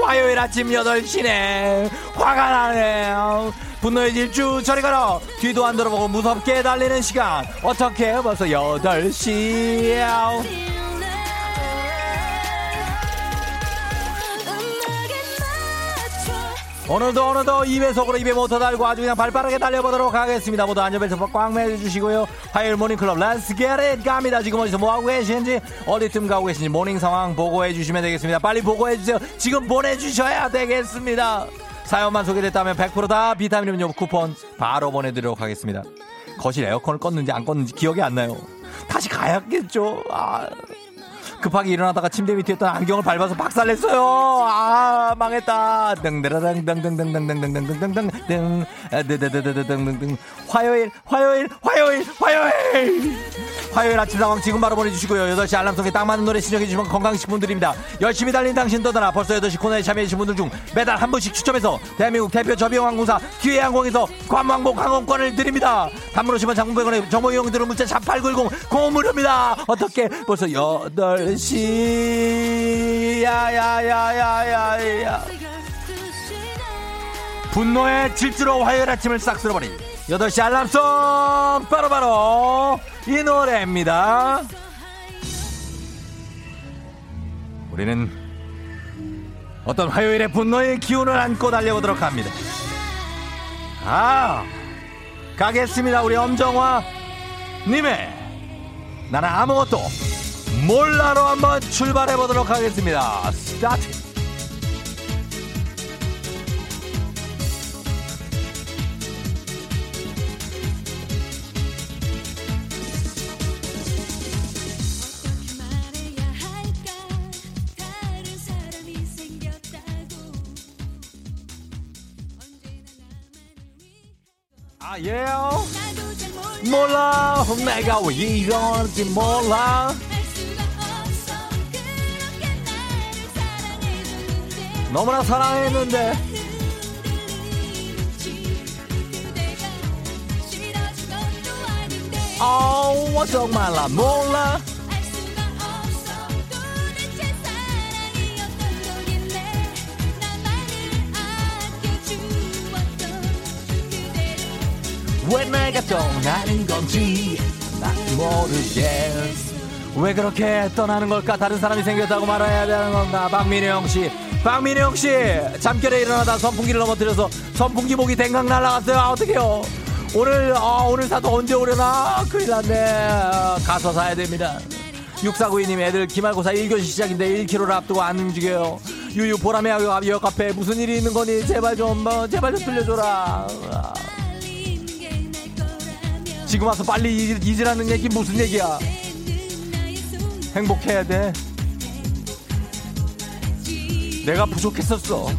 화요일 아침 8시네. 화가 나네요. 분노의 질주 저리 가라. 뒤도 안 돌아보고 무섭게 달리는 시간. 어떻게 벌써 8시 오늘도 오늘도 입에 속으로 입에 모터 달고 아주 그냥 발빠르게 달려보도록 하겠습니다. 모두 안전벨트 꽉 매주시고요. 화요일 모닝클럽 let's get it 갑니다. 지금 어디서 뭐하고 계신지 어디쯤 가고 계신지 모닝 상황 보고해 주시면 되겠습니다. 빨리 보고해 주세요. 지금 보내주셔야 되겠습니다. 사연만 소개됐다면 100%다 비타민 음료 쿠폰 바로 보내드리도록 하겠습니다. 거실 에어컨을 껐는지 안 껐는지 기억이 안 나요. 다시 가야겠죠. 아. 급하게 일어나다가 침대 밑에 있던 안경을 밟아서 박살냈어요. 아, 망했다. 등드라당당당당당당당당당당당 드드드드드등등등 화요일, 화요일, 화요일, 화요일. 화요일 아침 상황 지금 바로 보내주시고요. 8시 알람 속에 딱 맞는 노래 신청해주시면 건강식품 드립니다. 열심히 달린 당신 떠나라. 벌써 8시 코너에 참여해주신 분들 중 매달 한 분씩 추첨해서 대한민국 대표 저비용항공사 기회항공에서 관광복 항공권을 드립니다. 단문 오시면 장문백원에 정보 이용들은 문자 샵8910 공무료입니다. 어떻게 벌써 8시 야야야야야야 분노의 질주로 화요일 아침을 싹 쓸어버린 8시 알람송 바로 바로 이 노래입니다. 우리는 어떤 화요일의 분노의 기운을 안고 달려보도록 합니다. 아, 가겠습니다. 우리 엄정화 님의 나는 아무것도 몰라로 한번 출발해 보도록 하겠습니다. 스타트! 아, 예요? 몰라, 내가 왜 이런지 몰라. 너무나 사랑했는데. 어, 정말 나 몰라. 왜 내가 떠나는 건지 난 모르겠어. 왜 그렇게 떠나는 걸까? 다른 사람이 생겼다고 말해야 되는 건가? 박민영 씨. 박민영 씨. 잠결에 일어나다 선풍기를 넘어뜨려서 선풍기 목이 댕강 날라갔어요. 아, 어떡해요. 오늘, 아, 오늘 사도 언제 오려나? 큰일 났네. 아, 가서 사야 됩니다. 6492님 애들 기말고사 1교시 시작인데 1km를 앞두고 안 움직여요. 유유 보람의 역, 역 앞에 무슨 일이 있는 거니? 제발 좀, 뭐, 제발 좀 들려줘라. 아. 지금 와서 빨리 잊- 잊으라는 얘기 무슨 얘기야? 행복해야 돼. 내가 부족했었어.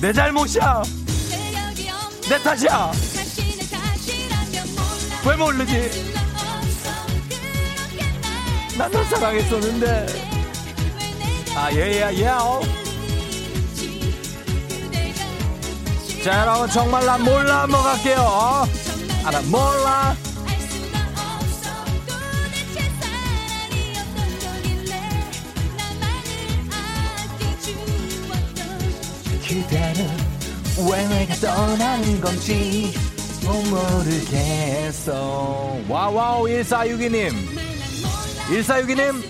내 잘못이야. 내 탓이야. 왜 모르지? 난 널 사랑했었는데. 아, 예야, 예. 자, 여러분, 정말 난 몰라 한번 갈게요. 아, 나 몰라. 그대는 왜 내가 떠나는 건지 모르겠어. 와와우 1462님. 1462님.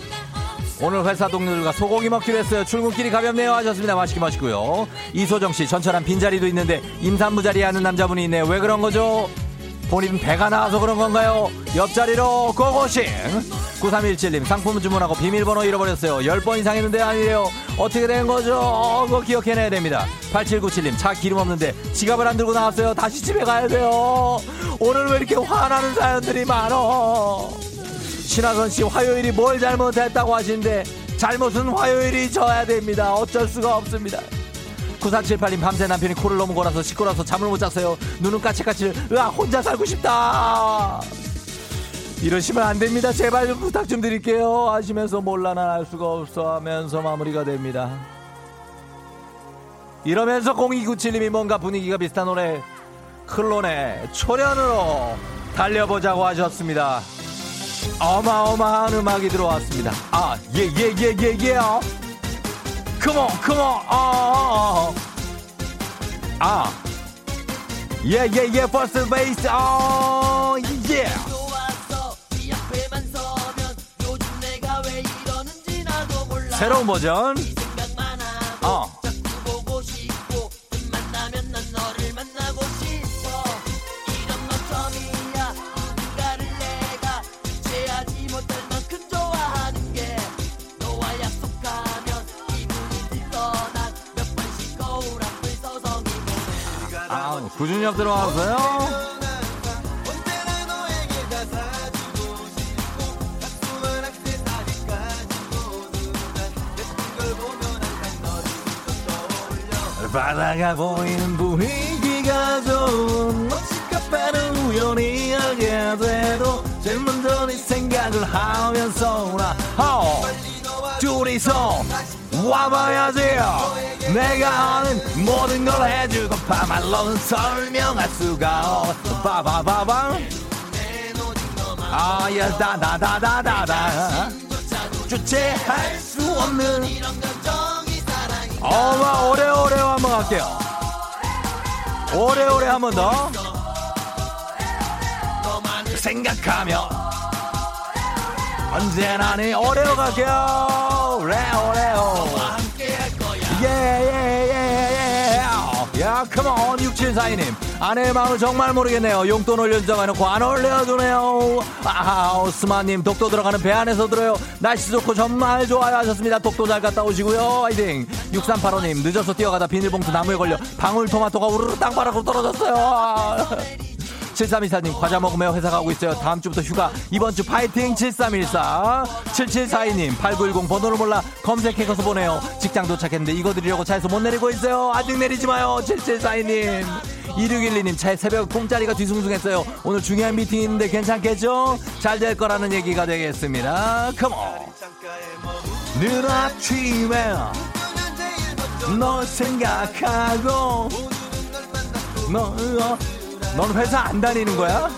오늘 회사 동료들과 소고기 먹기로 했어요. 출근길이 가볍네요 하셨습니다. 맛있게 마시고요. 이소정 씨, 전처럼 빈자리도 있는데 임산부 자리에 하는 남자분이 있네요. 왜 그런 거죠? 본인 배가 나와서 그런 건가요? 옆자리로 고고싱. 9317님 상품 주문하고 비밀번호 잃어버렸어요. 10번 이상 했는데 아니래요. 어떻게 된 거죠? 어, 그거 기억해내야 됩니다. 8797님 차 기름 없는데 지갑을 안 들고 나왔어요. 다시 집에 가야 돼요. 오늘 왜 이렇게 화나는 사연들이 많어? 신하선 씨 화요일이 뭘 잘못했다고 하시는데 잘못은 화요일이 져야 됩니다. 어쩔 수가 없습니다 9478님 밤새 남편이 코를 너무 골아서 시끄러워서 잠을 못 잤어요. 눈은 까칠까칠. 으아 혼자 살고 싶다. 이러시면 안 됩니다. 제발 좀 부탁 좀 드릴게요. 하시면서 몰라 난 알 수가 없어 하면서 마무리가 됩니다. 이러면서 0297님이 뭔가 분위기가 비슷한 노래 클론의 초련으로 달려보자고 하셨습니다. 어마어마한 음악이 들어왔습니다. 아, 예, 예, 예, 예, 예. Come on, come on. 아, 아, 아. 예, 예, 예, first base. 아, 예. 새로운 버전. 어. 아, 구준엽 들어왔어요. 바다가 보이는 분위기가 좋은 멋진 카페를 우연히 알게 돼도 제일 먼저 네 생각을 하면서 나 어, 둘이서 와봐야지 내가 아는 모든 걸 해주고 파말로는 설명할 수가 없어. 바바바바. 아야 다다다다다다. 주체할 수 없는. 어마 오래오래 한번 갈게요. 오래오래 한 번 더. 생각하며. 언제나 네 오래오 갈게요. 오래오래오 야 컴온 6742님. 아내의 마음을 정말 모르겠네요. 용돈 올려주자고 해놓고 안 올려주네요. 아우 스마님 독도 들어가는 배 안에서 들어요. 날씨 좋고 정말 좋아요 하셨습니다. 독도 잘 갔다 오시고요. 화이팅! 6385님 늦어서 뛰어가다 비닐봉투 나무에 걸려 방울토마토가 우르르 땅바닥으로 떨어졌어요 7324님 과자 먹으며 회사 가고 있어요. 다음 주부터 휴가. 이번 주 파이팅 7314. 7742님 8910 번호를 몰라 검색해서 보내요. 직장 도착했는데 이거 드리려고 차에서 못 내리고 있어요. 아직 내리지 마요. 7742님. 2612님 차에 새벽 꿈자리가 뒤숭숭했어요. 오늘 중요한 미팅 있는데 괜찮겠죠? 잘 될 거라는 얘기가 되겠습니다. 컴온. 늘 아침에 널 생각하고 너, 어, 넌 회사 안 다니는 거야?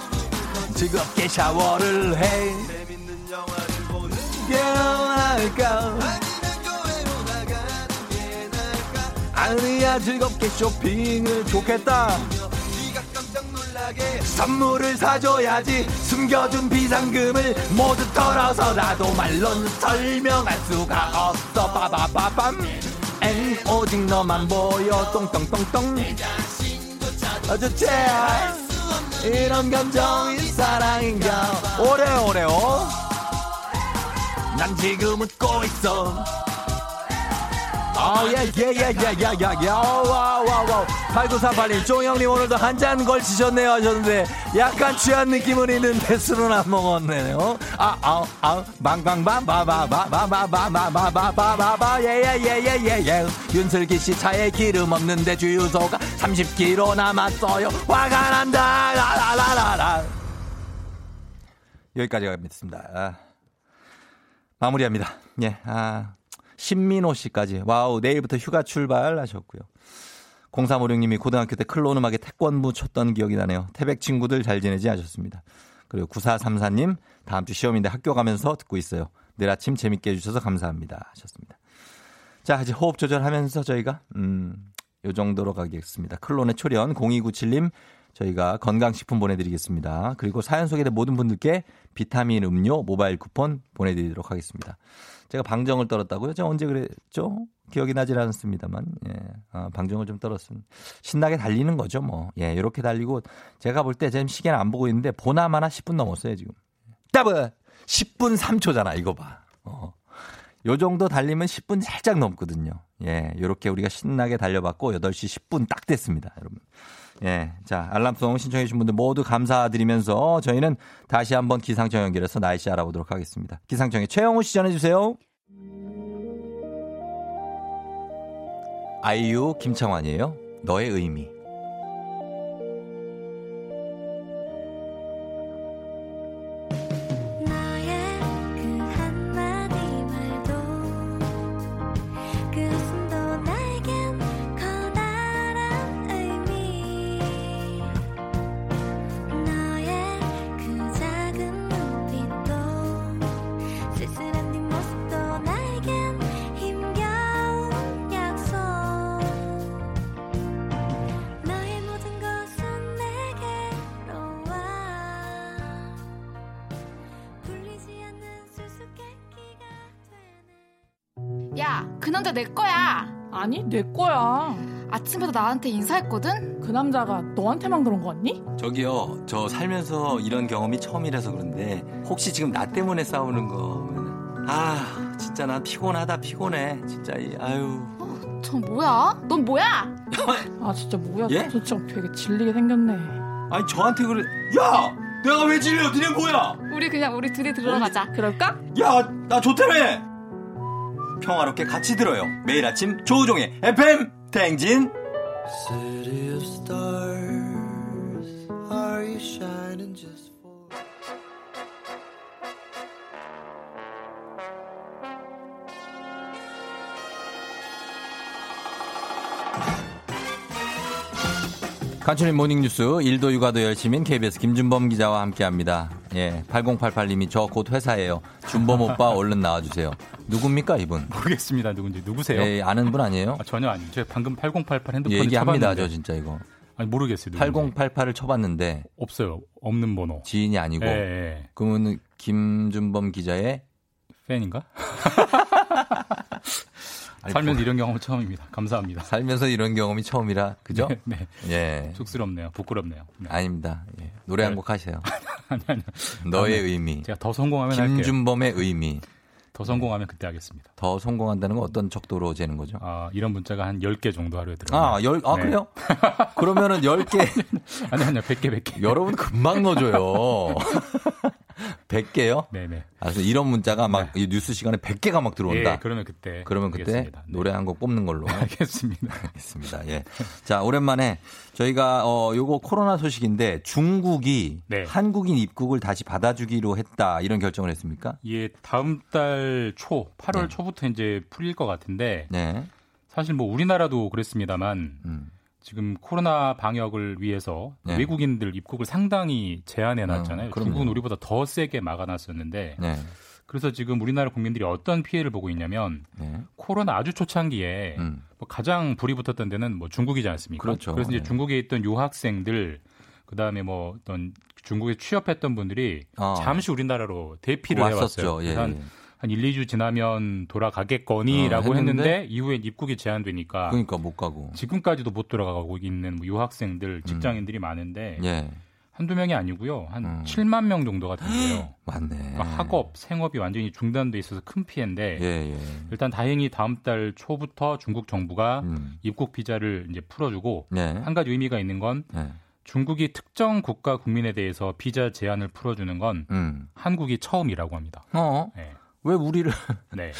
즐겁게 샤워를 해. 깨어날까? 아니야 즐겁게 쇼핑을 좋겠다. 선물을 사줘야지. 숨겨둔 비상금을 모두 털어서 나도 말로는 설명할 수가 없어. 빠바바밤. 엥 오직 너만 보여. 똥똥똥똥 어쩌지 이런 감정이 사랑인가 오래오래오. 난 지금 웃고 있어 아 예 예 예 예 예 예 예 와와와 8938님 쪼형님 오늘도 한 잔 걸치셨네요 하셨는데 약간 취한 느낌은 있는데 술은 안 먹었네요 아아아 방방방바바바바바바바바바바바 예 예 예 예 예 예 윤슬기 씨 차에 기름 없는데 주유소가 30km 남았어요 화가 난다 라라라라라 여기까지 가겠습니다 아, 마무리합니다 예 아 신민호 씨까지. wow, 내일부터 휴가 출발 하셨고요. 0356님이 고등학교 때 클론 음악에 태권무 쳤던 기억이 나네요. 태백 친구들 잘 지내지 하셨습니다. 그리고 9434님, 다음 주 시험인데 학교 가면서 듣고 있어요. 내일 아침 재밌게 해주셔서 감사합니다. 하셨습니다. 자, 이제 호흡 조절하면서 저희가, 음, 요 정도로 가겠습니다. 클론의 초련 0297님, 저희가 건강식품 보내드리겠습니다. 그리고 사연 소개된 모든 분들께 비타민 음료 모바일 쿠폰 보내드리도록 하겠습니다. 제가 방정을 떨었다고요? 제가 언제 그랬죠? 기억이 나질 않습니다만, 예. 아, 방정을 좀 떨었습니다. 신나게 달리는 거죠, 뭐. 예, 이렇게 달리고, 제가 볼 때 지금 시계는 안 보고 있는데, 보나마나 10분 넘었어요, 지금. 따브! 10분 3초잖아, 이거 봐. 어. 요 정도 달리면 10분 살짝 넘거든요. 예, 요렇게 우리가 신나게 달려봤고, 8시 10분 딱 됐습니다, 여러분. 예. 자, 알람송 신청해주신 분들 모두 감사드리면서 저희는 다시 한번 기상청 연결해서 날씨 알아보도록 하겠습니다. 기상청에 최영우 씨 전해주세요. 아이유 김창완이에요. 너의 의미. 나한테 인사했거든? 그 남자가 너한테만 그런 거 같니? 저기요, 저 살면서 이런 경험이 처음이라서 그런데 혹시 지금 나 때문에 싸우는 거면 아, 진짜 나 피곤하다 피곤해. 진짜 이 아유. 저 뭐야? 넌 뭐야? 아, 진짜 뭐야. 예? 저 진짜 되게 질리게 생겼네. 아니 저한테 그래. 야, 내가 왜 질려? 니네 뭐야? 우리 그냥 우리 둘이 들어가자. 그럴까? 야, 나 좋다며. 평화롭게 같이 들어요. 매일 아침 조우종의 FM 탱진. 간추린 모닝뉴스 일도 육아도 열심인 KBS 김준범 기자와 함께합니다. 예, 8088님이 저 곧 회사예요. 준범 오빠 얼른 나와주세요. 누굽니까 이분? 모르겠습니다. 누군지 누구세요? 예, 아는 분 아니에요? 아, 전혀 아니에요. 제가 방금 8088 핸드폰을 얘기합니다, 쳐봤는데 저 진짜 이거. 아니 모르겠어요. 8088을 쳐봤는데 없어요. 없는 번호. 지인이 아니고. 예, 예. 그러면 김준범 기자의 팬인가? 아니, 살면서 뭐- 이런 경험 처음입니다. 감사합니다. 살면서 이런 경험이 처음이라 그죠? 네. 예. 쑥스럽네요. 부끄럽네요. 네. 아닙니다. 예. 노래 한 곡 하세요. 아니 아니. 너의 의미. 제가 더 성공하면. 김준범의 의미. 더더 성공하면 그때 하겠습니다. 더 성공한다는 건 어떤 척도로 재는 거죠? 아, 이런 문자가 한 10개 정도 하루에 들어요. 아, 열, 아, 네. 그래요? 그러면은 10개. 아니, 아니요. 100개, 100개. 여러분 금방 넣어줘요. 100개요? 네네. 아, 이런 문자가 막이 뉴스 시간에 100개가 막 들어온다. 예, 그러면 그때. 그러면 그때. 네. 노래 한 곡 뽑는 걸로. 알겠습니다. 알겠습니다. 예. 자, 오랜만에 저희가 어 요거 코로나 소식인데 중국이 네. 한국인 입국을 다시 받아주기로 했다. 이런 결정을 했습니까? 예, 다음 달 초, 8월 네. 초부터 이제 풀릴 것 같은데 네. 사실 뭐 우리나라도 그랬습니다만 음. 지금 코로나 방역을 위해서 네. 외국인들 입국을 상당히 제한해 놨잖아요. 어, 그럼요. 중국은 우리보다 더 세게 막아놨었는데 네. 그래서 지금 우리나라 국민들이 어떤 피해를 보고 있냐면 네. 코로나 아주 초창기에 음. 뭐 가장 불이 붙었던 데는 뭐 중국이지 않습니까? 그렇죠. 래서 이제 네. 중국에 있던 유학생들 그다음에 뭐 어떤 중국에 취업했던 분들이 어. 잠시 우리나라로 대피를 왔었죠. 해왔어요. 예, 그래서 한, 예. 한 1, 2주 지나면 돌아가겠거니라고 어, 했는데? 했는데, 이후엔 입국이 제한되니까 그러니까 못 가고. 지금까지도 못 돌아가고 있는 뭐 유학생들, 직장인들이 많은데 예. 한두 명이 아니고요. 한 음. 7만 명 정도가 된대요. 맞네. 그러니까 학업, 생업이 완전히 중단돼 있어서 큰 피해인데 예, 예. 일단 다행히 다음 달 초부터 중국 정부가 음. 입국 비자를 이제 풀어주고 네. 한 가지 의미가 있는 건 네. 중국이 특정 국가 국민에 대해서 비자 제한을 풀어주는 건 음. 한국이 처음이라고 합니다. 어? 네. 왜 우리를 네.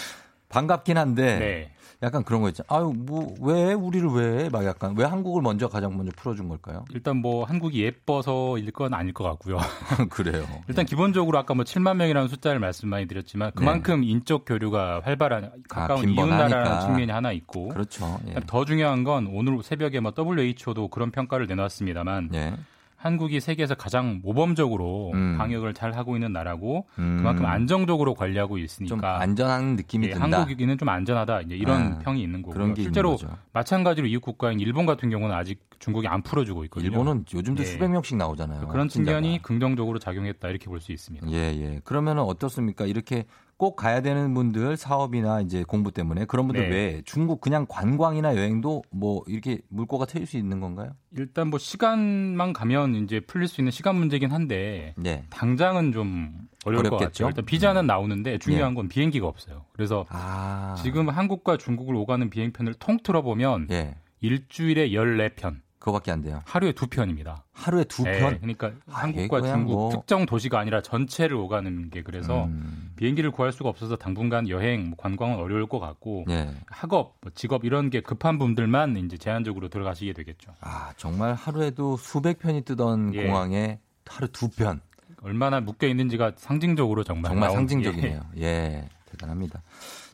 반갑긴 한데 네. 약간 그런 거 있잖아. 아유, 뭐 왜 우리를 왜 막 약간 왜 한국을 먼저 가장 먼저 풀어 준 걸까요? 일단 뭐 한국이 예뻐서일 건 아닐 것 같고요. 그래요. 일단 기본적으로 아까 뭐 7만 명이라는 숫자를 말씀 많이 드렸지만 그만큼 인적 교류가 활발한 가까운 이웃 네. 아, 빈번하니까. 나라라는 측면이 하나 있고 그렇죠. 예. 더 중요한 건 오늘 새벽에 뭐 WHO도 그런 평가를 내놨습니다만 예. 한국이 세계에서 가장 모범적으로 음. 방역을 잘 하고 있는 나라고 음. 그만큼 안정적으로 관리하고 있으니까 좀 안전한 느낌이 예, 든다. 한국이는 좀 안전하다 이제 이런 아, 평이 있는 거고요. 실제로 있는. 마찬가지로 이웃 국가인 일본 같은 경우는 아직 중국이 안 풀어주고 있거든요. 일본은 요즘도 예. 수백 명씩 나오잖아요. 그런. 측면이 긍정적으로 작용했다 이렇게 볼 수 있습니다. 예, 예. 그러면 어떻습니까? 이렇게 꼭 가야 되는 분들 사업이나 이제 공부 때문에 그런 분들 네. 외에 중국 그냥 관광이나 여행도 뭐 이렇게 물꼬가 트일 수 있는 건가요? 일단 뭐 시간만 가면 이제 풀릴 수 있는 시간 문제긴 한데 네. 당장은 좀 어려울 것 어렵겠죠? 같죠. 일단 비자는 음. 나오는데 중요한 건 비행기가 없어요. 그래서 아. 지금 한국과 중국을 오가는 비행편을 통틀어 보면 예. 일주일에 14편, 그거밖에 안 돼요. 하루에 두 편입니다. 하루에 두 네, 편? 그러니까 아, 한국과 중국 뭐. 특정 도시가 아니라 전체를 오가는 게 그래서 음. 비행기를 구할 수가 없어서 당분간 여행, 뭐 관광은 어려울 것 같고 예. 학업, 뭐 직업 이런 게 급한 분들만 이제 제한적으로 들어가시게 되겠죠. 아, 정말 하루에도 수백 편이 뜨던 예. 공항에 하루 두 편. 얼마나 묶여 있는지가 상징적으로 정말 정말 나온- 상징적이네요. 예. 대단합니다.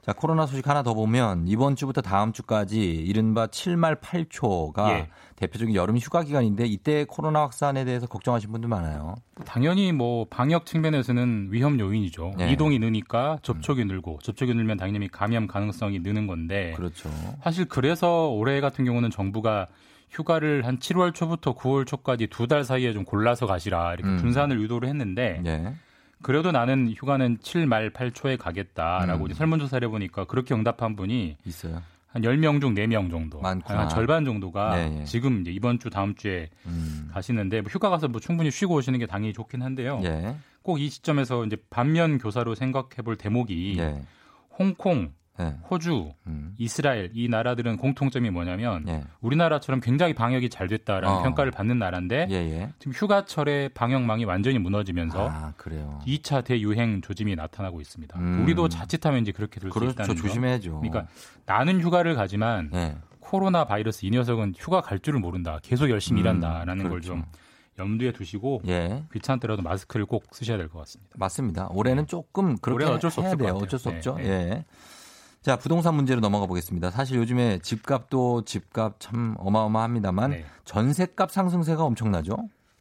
자, 코로나 소식 하나 더 보면 이번 주부터 다음 주까지 이른바 7말 8초가 예. 대표적인 여름 휴가 기간인데 이때 코로나 확산에 대해서 걱정하시는 분들 많아요. 당연히 뭐 방역 측면에서는 위험 요인이죠. 네. 이동이 느니까 접촉이 늘고 접촉이 늘면 당연히 감염 가능성이 느는 건데 그렇죠. 사실 그래서 올해 같은 경우는 정부가 휴가를 한 7월 초부터 9월 초까지 두 달 사이에 좀 골라서 가시라 이렇게 음. 분산을 유도를 했는데 예. 그래도 나는 휴가는 7말 8초에 가겠다라고 음. 이제 설문조사를 해보니까 그렇게 응답한 분이 있어요. 한 10명 중 4명 정도. 많구나. 한 절반 정도가 네, 예. 지금 이제 이번 주 다음 주에 음. 가시는데 뭐 휴가 가서 뭐 충분히 쉬고 오시는 게 당연히 좋긴 한데요. 예. 꼭이 시점에서 이제 반면 교사로 생각해 볼 대목이 예. 홍콩, 예. 호주, 음. 이스라엘 이 나라들은 공통점이 뭐냐면 예. 우리나라처럼 굉장히 방역이 잘 됐다라는 어. 평가를 받는 나라인데 예, 예. 지금 휴가철에 방역망이 완전히 무너지면서 아, 그래요. 2차 대유행 조짐이 나타나고 있습니다. 음. 우리도 자칫하면 이제 그렇게 될수 그렇죠. 있다는 점. 조심해야죠. 그러니까 나는 휴가를 가지만 예. 코로나 바이러스 이 녀석은 휴가 갈 줄을 모른다. 계속 열심히 음, 일한다라는 걸 그렇죠. 좀 염두에 두시고 예. 귀찮더라도 마스크를 꼭 쓰셔야 될 것 같습니다. 맞습니다. 올해는 조금 그렇게 올해는 어쩔 수 해야 없을 돼요. 어쩔 수 네, 없죠. 네. 예. 자, 부동산 문제로 넘어가 보겠습니다. 사실 요즘에 집값도 집값 참 어마어마합니다만 네. 전세값 상승세가 엄청나죠.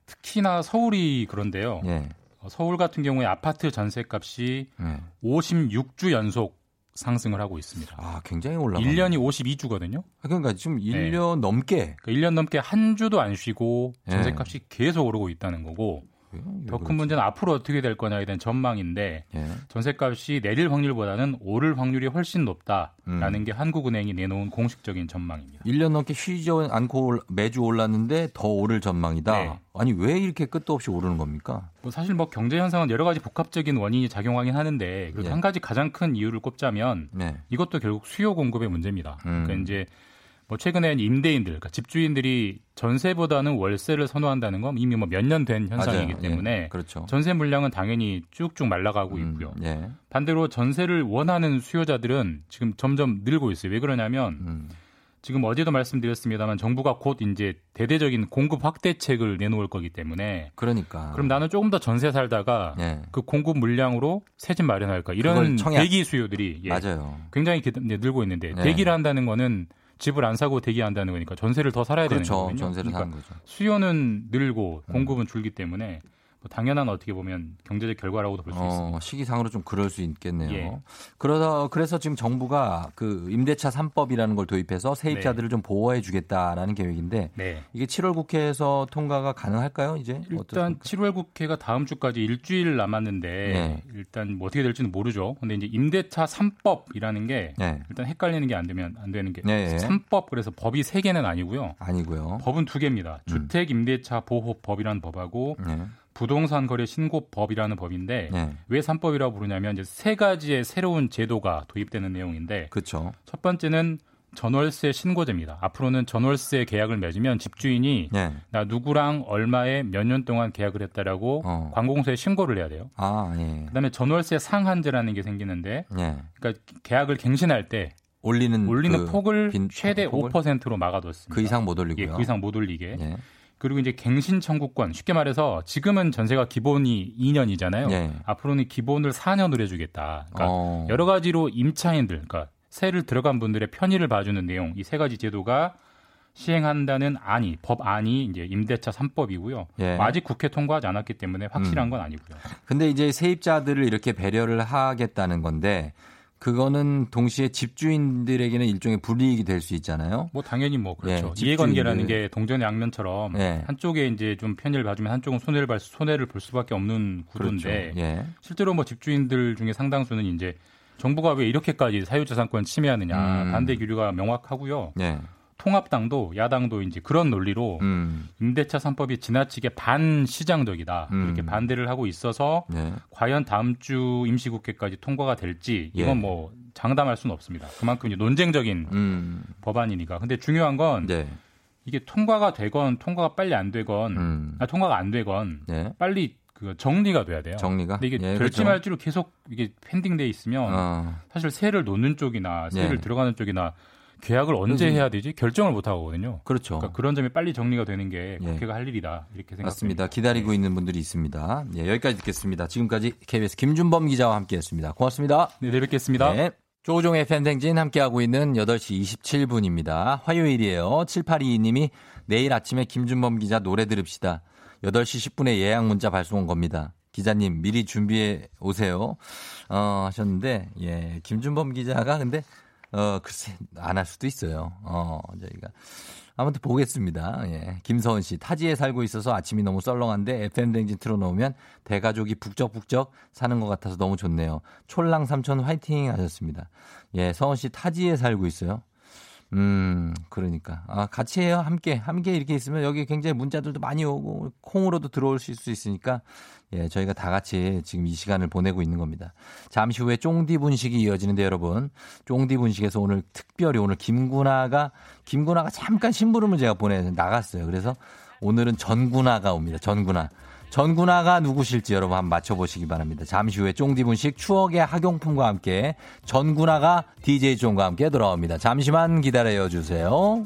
특히나 서울이 그런데요. 예. 어, 서울 같은 경우에 아파트 전세값이 예. 56주 연속 상승을 하고 있습니다. 아, 굉장히 올라가. 1년이 52주거든요. 그러니까 지금 네. 1년 넘게 그러니까 1년 넘게 한 주도 안 쉬고 예. 전세값이 계속 오르고 있다는 거고 더 큰 문제는 앞으로 어떻게 될 거냐에 대한 전망인데 예. 전세값이 내릴 확률보다는 오를 확률이 훨씬 높다라는 음. 게 한국은행이 내놓은 공식적인 전망입니다. 1년 넘게 쉬지 않고 올- 매주 올랐는데 더 오를 전망이다. 네. 아니 왜 이렇게 끝도 없이 오르는 겁니까? 뭐 사실 뭐 경제 현상은 여러 가지 복합적인 원인이 작용하긴 하는데 예. 한 가지 가장 큰 이유를 꼽자면 네. 이것도 결국 수요 공급의 문제입니다. 음. 그러니까 이제 뭐 최근에 임대인들, 그러니까 집주인들이 전세보다는 월세를 선호한다는 건 이미 뭐 몇 년 된 현상이기 맞아요. 때문에 예, 그렇죠. 전세 물량은 당연히 쭉쭉 말라가고 음, 있고요. 예. 반대로 전세를 원하는 수요자들은 지금 점점 늘고 있어요. 왜 그러냐면 음. 지금 어제도 말씀드렸습니다만 정부가 곧 이제 대대적인 공급 확대책을 내놓을 거기 때문에 그러니까. 그럼 나는 조금 더 전세 살다가 예. 그 공급 물량으로 새 집 마련할까 이런. 대기 수요들이 예, 맞아요. 굉장히 늘고 있는데 네. 대기를 한다는 거는 집을 안 사고 대기한다는 거니까 전세를 더 살아야 되는 그렇죠. 거거든요. 전세를 그러니까 사는 거죠. 음. 수요는 늘고 공급은 줄기 때문에 뭐 당연한 어떻게 보면 경제적 결과라고도 볼수 있습니다. 어, 시기상으로 좀 그럴 수 있겠네요. 예. 그러다 그래서 지금 정부가 그 임대차 3법이라는 걸 도입해서 세입자들을 좀 보호해 주겠다라는 계획인데 네. 이게 7월 국회에서 통과가 가능할까요, 이제? 일단 어떻습니까? 7월 국회가 다음 주까지 일주일 남았는데 네. 일단 뭐 어떻게 될지는 모르죠. 근데 이제 임대차 3법이라는 게 네. 일단 헷갈리는 게 안 되면 안 되는 게 네, 네. 3법 그래서 법이 세 개는 아니고요. 아니고요. 법은 두 개입니다. 주택 임대차 보호법이라는 법하고 네. 부동산 거래 신고법이라는 법인데 네. 왜 3법이라고 부르냐면 이제 세 가지의 새로운 제도가 도입되는 내용인데 그렇죠. 첫 번째는 전월세 신고제입니다. 앞으로는 전월세 계약을 맺으면 집주인이 네. 나 누구랑 얼마에 몇 년 동안 계약을 했다라고 어. 관공서에 신고를 해야 돼요. 아, 예. 그다음에 전월세 상한제라는 게 생기는데 예. 그러니까 계약을 갱신할 때 올리는 올리는 그 폭을 빈- 최대 폭을? 5%로 막아뒀습니다. 그 이상 못 올리고요. 예, 그 이상 못 올리게. 예. 그리고 이제 갱신 청구권 쉽게 말해서 지금은 전세가 기본이 2년이잖아요. 예. 앞으로는 기본을 4년으로 해주겠다. 그러니까 어. 여러 가지로 임차인들, 그러니까 세를 들어간 분들의 편의를 봐주는 내용 이 세 가지 제도가 시행한다는 안이 법안이 이제 임대차 3법이고요. 예. 아직 국회 통과하지 않았기 때문에 확실한 음. 건 아니고요. 근데 이제 세입자들을 이렇게 배려를 하겠다는 건데 그거는 동시에 집주인들에게는 일종의 불이익이 될 수 있잖아요. 뭐 당연히 뭐 그렇죠. 예, 이해관계라는. 게 동전의 양면처럼 예. 한쪽에 이제 좀 편의를 봐주면 한쪽은 손해를 볼 수- 손해를 볼 수밖에 없는 구도인데 그렇죠. 예. 실제로 뭐 집주인들 중에 상당수는 이제 정부가 왜 이렇게까지 사유재산권 침해하느냐 음. 반대 기류가 명확하고요. 예. 통합당도 야당도 이제 그런 논리로 음. 임대차 3법이 지나치게 반시장적이다 음. 이렇게 반대를 하고 있어서 예. 과연 다음 주 임시국회까지 통과가 될지 예. 이건 뭐 장담할 수는 없습니다. 그만큼 이제 논쟁적인 음. 법안이니까. 근데 중요한 건 네. 이게 통과가 되건 통과가 빨리 안 되건 음. 아, 통과가 안 되건 네. 빨리 그 정리가 돼야 돼요. 정리가? 근데 이게 예, 될지 그렇죠. 말지로 계속 이게 펜딩돼 있으면 어. 사실 세를 놓는 쪽이나 세를 네. 들어가는 쪽이나 계약을 언제 그래서- 해야 되지 결정을 못 하거든요. 그렇죠. 그러니까 그런 점이 빨리 정리가 되는 게 예. 국회가 할 일이다 이렇게 생각합니다. 맞습니다. 기다리고 있는 분들이 있습니다. 예, 여기까지 듣겠습니다. 지금까지 KBS 김준범 기자와 함께했습니다. 고맙습니다. 네, 내일 뵙겠습니다. 네. 조종의 팬댕진 함께하고 있는 8시 27분입니다. 화요일이에요. 7822님이 내일 아침에 김준범 기자 노래 들읍시다. 8시 10분에 예약 문자 발송 온 겁니다. 기자님 미리 준비해 오세요. 어, 하셨는데, 예, 김준범 기자가 근데, 어, 글쎄, 안 할 수도 있어요. 어, 저희가. 아무튼 보겠습니다. 예. 김서은 씨, 타지에 살고 있어서 아침이 너무 썰렁한데 FM댕진 틀어놓으면 대가족이 북적북적 사는 것 같아서 너무 좋네요. 촐랑 삼촌 화이팅 하셨습니다. 예, 서은 씨 타지에 살고 있어요. 음, 그러니까. 아, 같이 해요. 함께. 함께 이렇게 있으면 여기 굉장히 문자들도 많이 오고 콩으로도 들어오실 수 있으니까 예, 저희가 다 같이 지금 이 시간을 보내고 있는 겁니다. 잠시 후에 쫑디 분식이 이어지는데 여러분, 쫑디 분식에서 오늘 특별히 오늘 김구나가 김구나가 잠깐 심부름을 제가 보내 나갔어요. 그래서 오늘은 전구나가 옵니다. 전구나. 전구나가 누구실지 여러분 한번 맞춰보시기 바랍니다. 잠시 후에 쫑디 분식 추억의 학용품과 함께 전구나가 DJ 쫑과 함께 돌아옵니다. 잠시만 기다려 주세요.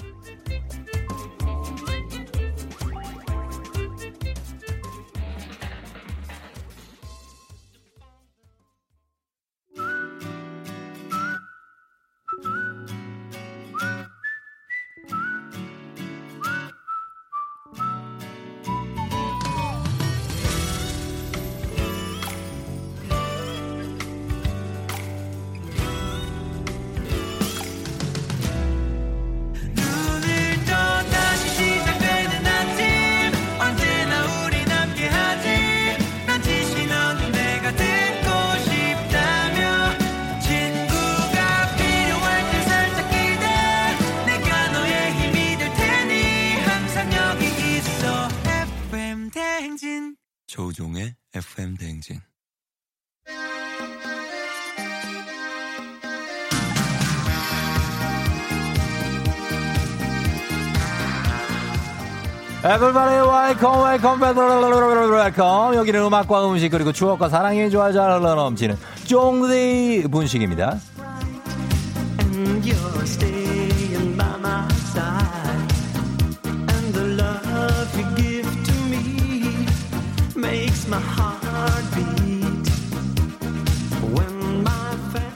Welcome, welcome, welcome, welcome. 여기는 음악과 음식 그리고 추억과 사랑이 좋아 잘 흘러넘치는 쫑디 분식입니다.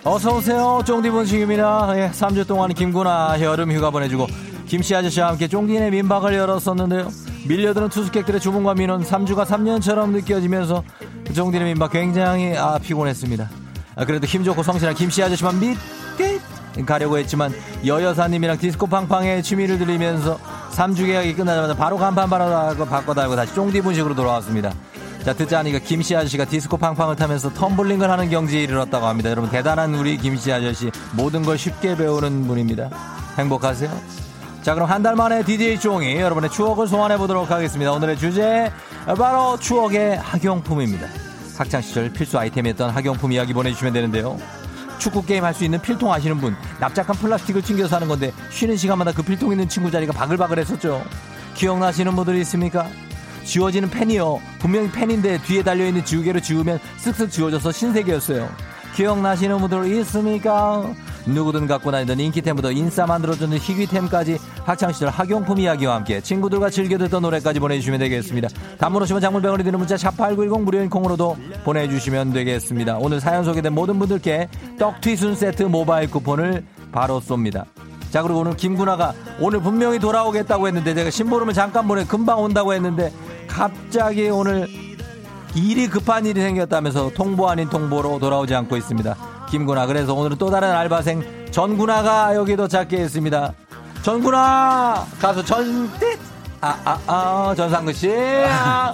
어서 오세요. 쫑디 분식입니다. 예, 3주 동안 김구나 여름 휴가 보내주고 김씨 아저씨와 함께 쫑디네 민박을 열었었는데요. 밀려드는 투숙객들의 주문과 민원 3주가 3년처럼 느껴지면서 쫑디네 민박 굉장히 아, 피곤했습니다. 아, 그래도 힘 좋고 성실한 김씨 아저씨만 믿게 가려고 했지만 여여사님이랑 디스코 팡팡의 취미를 들리면서 3주 계약이 끝나자마자 바로 간판 바로 바꿔달고 다시 쫑디 분식으로 돌아왔습니다. 자, 듣자 하니까 김씨 아저씨가 디스코 팡팡을 타면서 텀블링을 하는 경지에 이르렀다고 합니다. 여러분, 대단한 우리 김씨 아저씨. 모든 걸 쉽게 배우는 분입니다. 행복하세요? 자, 그럼 한 달 만에 DJ 쫑이 여러분의 추억을 소환해 보도록 하겠습니다. 오늘의 주제, 바로 추억의 학용품입니다. 학창시절 필수 아이템이었던 학용품 이야기 보내주시면 되는데요. 축구 게임 할 수 있는 필통 아시는 분 납작한 플라스틱을 챙겨서 하는 건데 쉬는 시간마다 그 필통 있는 친구 자리가 바글바글 했었죠. 기억나시는 분들이 있습니까? 지워지는 펜이요. 분명히 펜인데 뒤에 달려있는 지우개로 지우면 쓱쓱 지워져서 신세계였어요. 기억나시는 분들 있습니까? 누구든 갖고 다니던 인기템부터 인싸 만들어주는 희귀템까지 학창시절 학용품 이야기와 함께 친구들과 즐겨 듣던 노래까지 보내주시면 되겠습니다. 오시면 장물병원이 드는 문자 샵8910 무료인 콩으로도 보내주시면 되겠습니다. 오늘 사연 소개된 모든 분들께 떡튀순 세트 모바일 쿠폰을 바로 쏩니다. 자 그리고 오늘 김구나가 오늘 분명히 돌아오겠다고 했는데 제가 심부름을 잠깐 보내 금방 온다고 했는데 갑자기 오늘 일이 급한 일이 생겼다면서 통보 아닌 통보로 돌아오지 않고 있습니다. 김구나 그래서 오늘은 또 다른 알바생 전구나가 여기 도착해 있습니다. 전구나 가수 전뜻 아 아 아, 전상근 씨 아,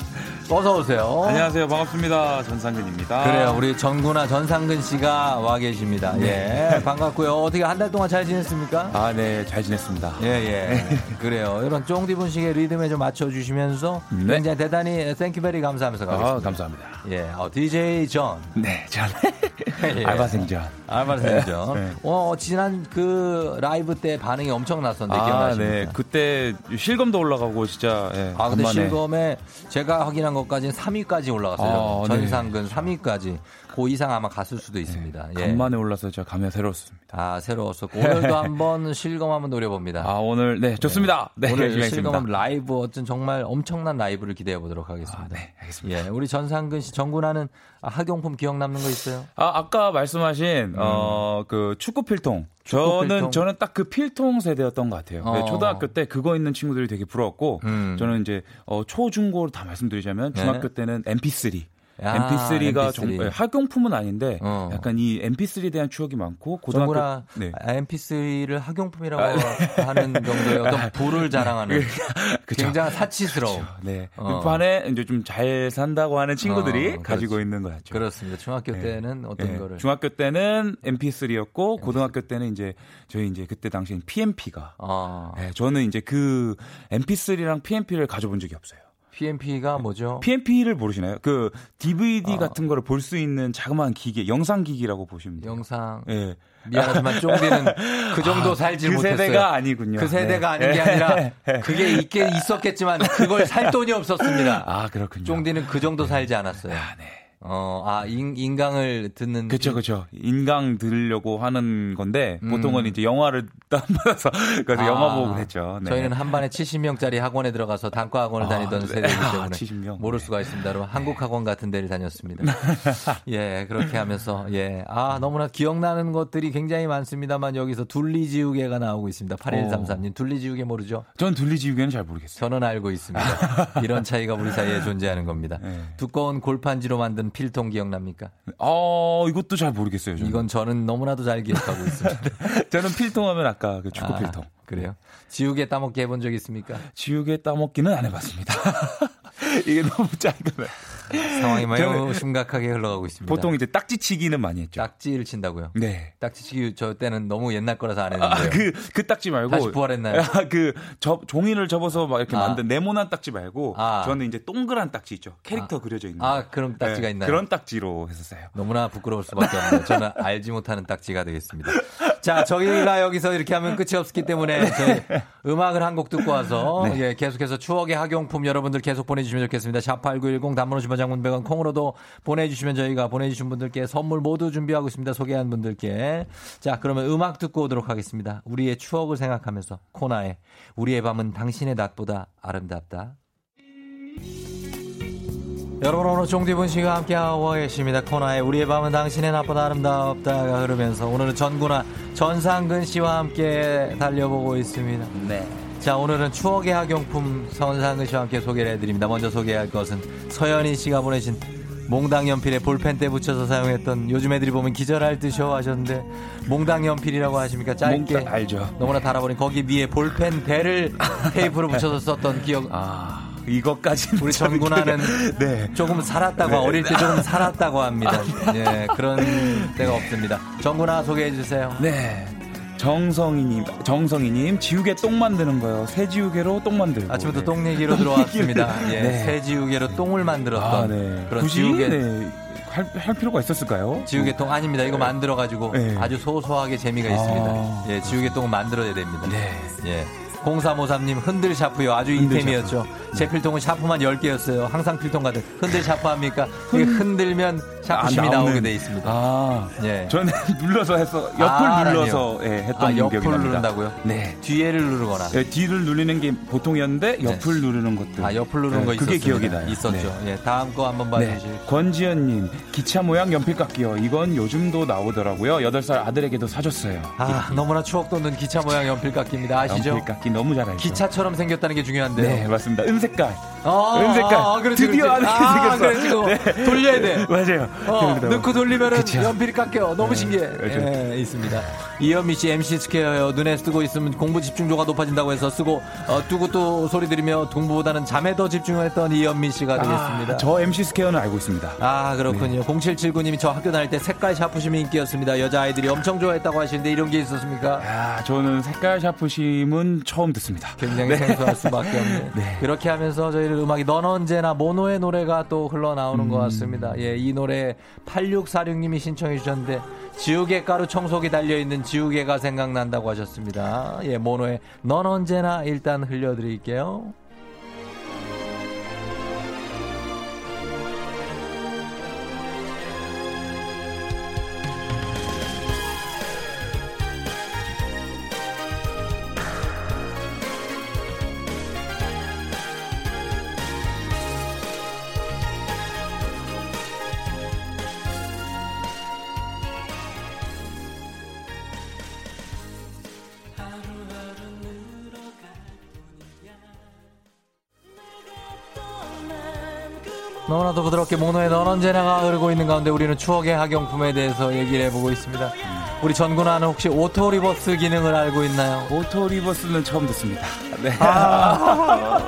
어서 오세요. 안녕하세요. 반갑습니다. 전상근입니다. 그래요. 우리 전구나 전상근 씨가 와 계십니다. 네. 예. 반갑고요. 어떻게 한 달 동안 잘 지냈습니까? 아, 네. 잘 지냈습니다. 예, 예. 그래요. 이런 쫑디 분식의 리듬에 좀 맞춰 주시면서 네. 굉장히 대단히 thank you very 감사하면서 가겠습니다. 아, 감사합니다. 예. 어, DJ 전. 네, 전. 예. 알바생 전. 알바생 전. 네. 어, 지난 그 라이브 때 반응이 엄청 났었는데 아, 기억나십니까? 네. 그때 실검도 올라가고 진짜 예, 아, 근데 간만에. 실검에 제가 확인한 것까지는 3위까지 올라갔어요. 아, 전상근 3위까지. 그 이상 아마 갔을 수도 있습니다. 예. 간만에 올라서 제가 감회가 새로웠습니다. 아, 새로웠었고. 오늘도 한번 실검 한번 노려봅니다. 아, 오늘 네, 좋습니다. 네, 오늘 열심히 실검. 라이브 어떤 정말 엄청난 라이브를 기대해 보도록 하겠습니다. 네, 알겠습니다. 예, 우리 전상근 씨 정군하는 학용품 기억 남는 거 있어요? 아, 아까 말씀하신 어, 그 축구 필통. 음. 축구 저는 필통. 저는 딱 그 필통 세대였던 것 같아요. 네, 어. 초등학교 때 그거 있는 친구들이 되게 부러웠고 음. 저는 이제 어, 초중고로 다 말씀드리자면 네. 중학교 때는 MP3. 야, MP3가 MP3. 정, 예, 학용품은 아닌데 어. 약간 이 MP3에 대한 추억이 많고 고등학교 정군아 네. MP3를 학용품이라고 아, 네. 하는 정도의 어떤 부를 자랑하는 그쵸. 굉장히 사치스러운. 네. 어. 그 반에 이제 좀 잘 산다고 하는 친구들이 어, 가지고. 있는 거였죠. 그렇습니다. 중학교 네. 때는 어떤 네. 거를? 중학교 때는 MP3였고 고등학교 때는 이제 저희 이제 그때 당시엔 PMP가 아, 네, 저는 이제 그 MP3랑 PMP를 가져본 적이 없어요. PMP가 뭐죠? PMP를 모르시나요? 그 DVD 같은 거를 볼 수 있는 자그마한 기계, 영상 기기라고 보시면 돼요. 영상. 예. 미안하지만 쫑디는 그 정도 아, 살지 그 못했어요. 세대가 아니군요. 그 세대가 네. 아닌 게 아니라 그게 있게 있었겠지만 그걸 살 돈이 없었습니다. 아, 그렇군요. 쫑디는 그 정도 살지 않았어요. 아, 네. 어, 아, 인, 인강을 듣는. 그렇죠, 그렇죠. 인강 들으려고 하는 건데 음. 보통은 이제 영화를 다운받아서 그래서 아, 영화 보고 그랬죠. 네. 저희는 한 반에 70명짜리 학원에 들어가서 단과 학원을 아, 다니던 네. 세대이기 아, 때문에 70명. 모를 네. 수가 있습니다. 여러분 한국 학원 같은 데를 다녔습니다. 예, 그렇게 하면서 예, 아 너무나 기억나는 것들이 굉장히 많습니다만 여기서 둘리지우개가 나오고 있습니다. 8133님 둘리지우개 모르죠? 전 둘리지우개는 잘 모르겠어요. 저는 알고 있습니다. 이런 차이가 우리 사이에 존재하는 겁니다. 네. 두꺼운 골판지로 만든 필통 기억납니까? 어, 이것도 잘 모르겠어요. 저는. 이건 저는 너무나도 잘 기억하고 있습니다. 저는 필통하면 아까 그 축구 아, 필통. 그래요? 지우개 따먹기 해본 적 있습니까? 지우개 따먹기는 안 해봤습니다. 이게 너무 짧으면. 상황이 매우 심각하게 흘러가고 있습니다. 보통 이제 딱지치기는 많이 했죠. 딱지를 친다고요? 네. 딱지치기 저 때는 너무 옛날 거라서 안 했는데. 아, 그, 그 딱지 말고. 다시 부활했나요? 아, 그, 접, 종이를 접어서 막 이렇게 아. 만든 네모난 딱지 말고. 아. 저는 이제 동그란 딱지 있죠. 캐릭터 그려져 있는. 아, 거. 그런 딱지가 네, 있나요? 그런 딱지로 했었어요. 너무나 부끄러울 수밖에 없네요. 저는 알지 못하는 딱지가 되겠습니다. 자, 저희가 여기서 이렇게 하면 끝이 없기 때문에 저희 음악을 한 곡 듣고 와서 네. 예, 계속해서 추억의 학용품 여러분들 계속 보내주시면 좋겠습니다. 샵8910 단문 50원 장문 100원 콩으로도 보내주시면 저희가 보내주신 분들께 선물 모두 준비하고 있습니다. 소개한 분들께. 자, 그러면 음악 듣고 오도록 하겠습니다. 우리의 추억을 생각하면서 코나의 우리의 밤은 당신의 낮보다 아름답다. 여러분 오늘 종디분 씨가 함께하고 계십니다. 코너에 우리의 밤은 당신의 낮보다 아름답다가 흐르면서 오늘은 전구나 전상근 씨와 함께 달려보고 있습니다. 네. 자 오늘은 추억의 학용품 전상근 씨와 함께 소개를 해드립니다. 먼저 소개할 것은 서현희 씨가 보내신 몽당 연필에 볼펜 때 붙여서 사용했던 요즘 애들이 보면 기절할 듯이요 하셨는데 몽당 연필이라고 하십니까 짧게 몽땅 알죠. 너무나 달아버린 거기 위에 볼펜 대를 테이프로 붙여서 썼던 기억 아, 이것까지. 우리 전군하는 네. 조금 살았다고 네. 어릴 때 조금 살았다고 합니다. 예, 그런 때가 없습니다. 전군아 소개해 주세요. 네. 정성희님, 정성희님, 지우개 똥 만드는 거요. 새 지우개로 똥 만들고. 아침부터 네. 똥 얘기로 들어왔습니다. 예, 네. 새 지우개로 똥을 만들었던 아, 네. 그런 굳이 지우개 네. 할, 할 필요가 있었을까요? 지우개똥 아닙니다. 이거 만들어 가지고 네. 아주 소소하게 재미가 아. 있습니다. 예, 지우개똥 만들어야 됩니다. 네. 예. 0353님 흔들 샤프요. 아주 흔들 인템이었죠. 제 필통은 샤프만 10개였어요. 항상 필통 가득. 흔들 샤프 합니까? 이게 흔들면 샤프심이 아. 나오게 돼 있습니다. 아, 예. 저는 눌러서 해서 옆을 아, 눌러서 예, 했던 아, 기억이 옆을 납니다. 누른다고요? 네. 뒤에를 누르거나. 예, 뒤를 누르는 게 보통이었는데 옆을 누르는 것도. 아, 옆을 누르는 예, 거 그게 있었습니다. 기억이 나요. 있었죠. 네. 예, 다음 거 한번 네. 봐주실. 권지현 님, 기차 모양 연필 깎기요. 이건 요즘도 나오더라고요. 8살 아들에게도 사줬어요. 아, 너무나 추억 돋는 기차 모양 연필 깎기입니다. 아시죠? 연필 깎기 너무 잘 알죠. 기차처럼 생겼다는 게 중요한데요. 네, 맞습니다. 은색깔. 아, 은색깔. 아, 그렇지, 드디어 그렇지. 아, 생겼어. 그래, 지금 돌려야 돼. 맞아요. 어. 넣고 돌리면은 그쵸. 연필이 깎여. 너무 네, 신기해. 예, 있습니다. 이현미 씨 MC 스퀘어요. 눈에 쓰고 있으면 공부 집중도가 높아진다고 해서 쓰고 어, 두고 또 소리 들으며 공부보다는 잠에 더 집중했던 이현미 씨가 되겠습니다. 아, 저 MC 스퀘어는 알고 있습니다. 아 그렇군요. 0779님이 저 학교 다닐 때 색깔 샤프심이 인기였습니다. 여자 아이들이 엄청 좋아했다고 하시는데 이런 게 있었습니까? 아, 저는 색깔 샤프심은 처음 듣습니다. 굉장히 네. 생소할 수밖에 없네. 네. 그렇게 하면서 저희 는 음악이 넌 언제나 모노의 노래가 또 흘러나오는 음. 것 같습니다. 예, 이 노래 8646님이 신청해 주셨는데 지우개 가루 청소기 달려있는 지우개가 생각난다고 하셨습니다. 예, 모노의 넌 언제나 일단 흘려드릴게요. 너무나도 부드럽게 모노의 넌 언제나가 흐르고 있는 가운데 우리는 추억의 학용품에 대해서 얘기를 해보고 있습니다. 우리 전구나는 혹시 auto reverse 기능을 알고 있나요? auto reverse는 처음 듣습니다. 네. 아,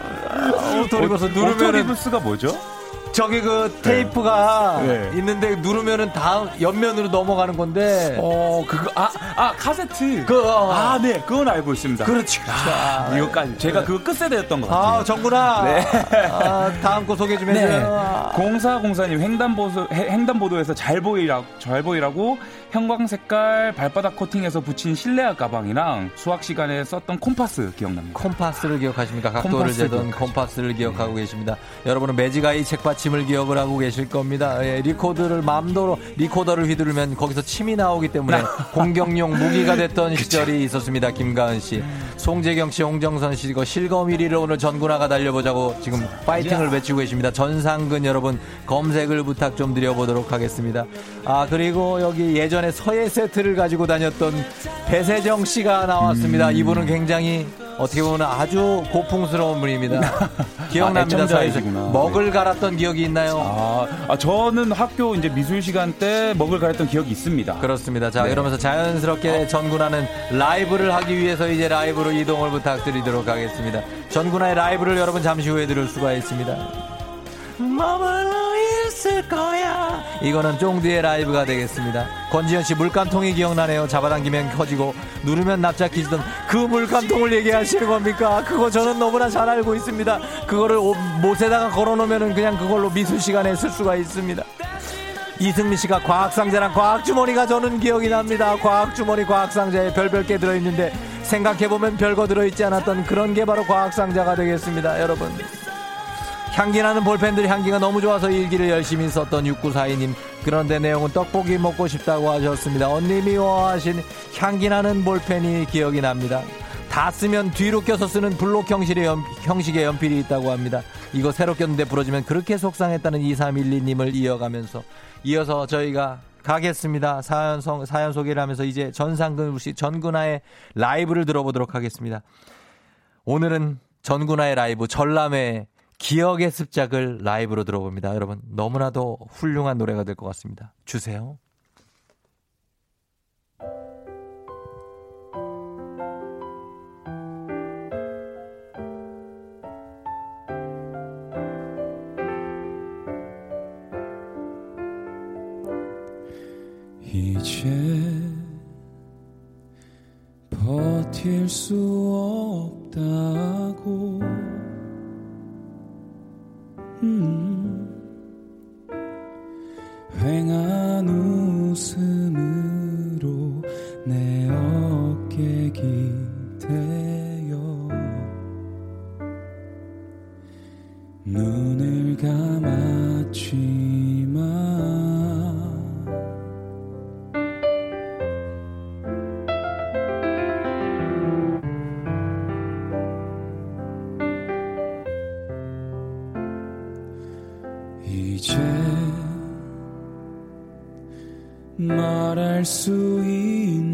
auto reverse auto 누르면은 reverse가 뭐죠? 저기 그 테이프가 네. 있는데 누르면은 다음 옆면으로 넘어가는 건데. 어, 그거, 아, 아, 카세트. 그, 어. 아, 네, 그건 알고 있습니다. 그렇지. 아, 아, 이거까지. 제가 그거 끝세대였던 것 같아요. 아, 전구나. 네. 아, 다음 거 소개 좀 해줘요. 공사공사님 횡단보도, 해- 횡단보도에서 잘 보이라고, 잘 보이라고 형광 색깔 발바닥 코팅해서 붙인 실내화 가방이랑 수학 시간에 썼던 콤파스 기억납니다. 콤파스를 기억하십니까? 각도를 재던. 콤파스를 기억하고 계십니다. 여러분은 매직아이 책받침을 기억을 하고 계실 겁니다. 예, 리코더를 마음대로 리코더를 휘두르면 거기서 침이 나오기 때문에 공격용 무기가 됐던 시절이 있었습니다. 김가은 씨, 송재경 씨, 홍정선 씨 이거 실검 1위를 오늘 전군화가 달려보자고 지금 파이팅을 외치고 계십니다. 전상근 여러분 검색을 부탁 좀 드려보도록 하겠습니다. 아 그리고 여기 예전 에 서예 세트를 가지고 다녔던 배세정 씨가 나왔습니다. 음. 이분은 굉장히 어떻게 보면 아주 고풍스러운 분입니다. 기억납니다. 아. 먹을 갈았던 기억이 있나요? 아, 아, 저는 학교 이제 미술 시간 때 먹을 가랬던 기억이 있습니다. 그렇습니다. 자, 네. 이러면서 자연스럽게 전군하는 라이브를 하기 위해서 이제 라이브로 이동을 부탁드리도록 하겠습니다. 전군하의 라이브를 여러분 잠시 후에 들을 수가 있습니다. 있을 거야. 이거는 쫑디의 라이브가 되겠습니다. 권지현 씨 물감통이 기억나네요. 잡아당기면 커지고 누르면 납작해지던 그 물감통을 얘기하시는 겁니까? 그거 저는 너무나 잘 알고 있습니다. 그거를 옷- 못에다가 걸어놓으면 그냥 그걸로 미술 시간에 쓸 수가 있습니다. 이승민 씨가 과학상자랑 과학주머니가 저는 기억이 납니다. 과학주머니 과학상자에 별별 게 들어있는데 생각해보면 별거 들어있지 않았던 그런 게 바로 과학상자가 되겠습니다. 여러분. 향기 나는 볼펜들 향기가 너무 좋아서 일기를 열심히 썼던 6942님. 그런데 내용은 떡볶이 먹고 싶다고 하셨습니다. 언니 미워하신 향기 나는 볼펜이 기억이 납니다. 다 쓰면 뒤로 껴서 쓰는 블록 형식의, 연, 형식의 연필이 있다고 합니다. 이거 새로 꼈는데 부러지면 그렇게 속상했다는 2312님을 이어가면서 이어서 저희가 가겠습니다. 사연, 성, 사연 소개를 하면서 이제 전상근 씨, 전근아의 라이브를 들어보도록 하겠습니다. 오늘은 전군아의 라이브 전람회 기억의 습작을 라이브로 들어봅니다. 여러분 너무나도 훌륭한 노래가 될 것 같습니다. 주세요. 이제 버틸 수 없다고 음, 휑한 웃음으 이제 말할 수 있는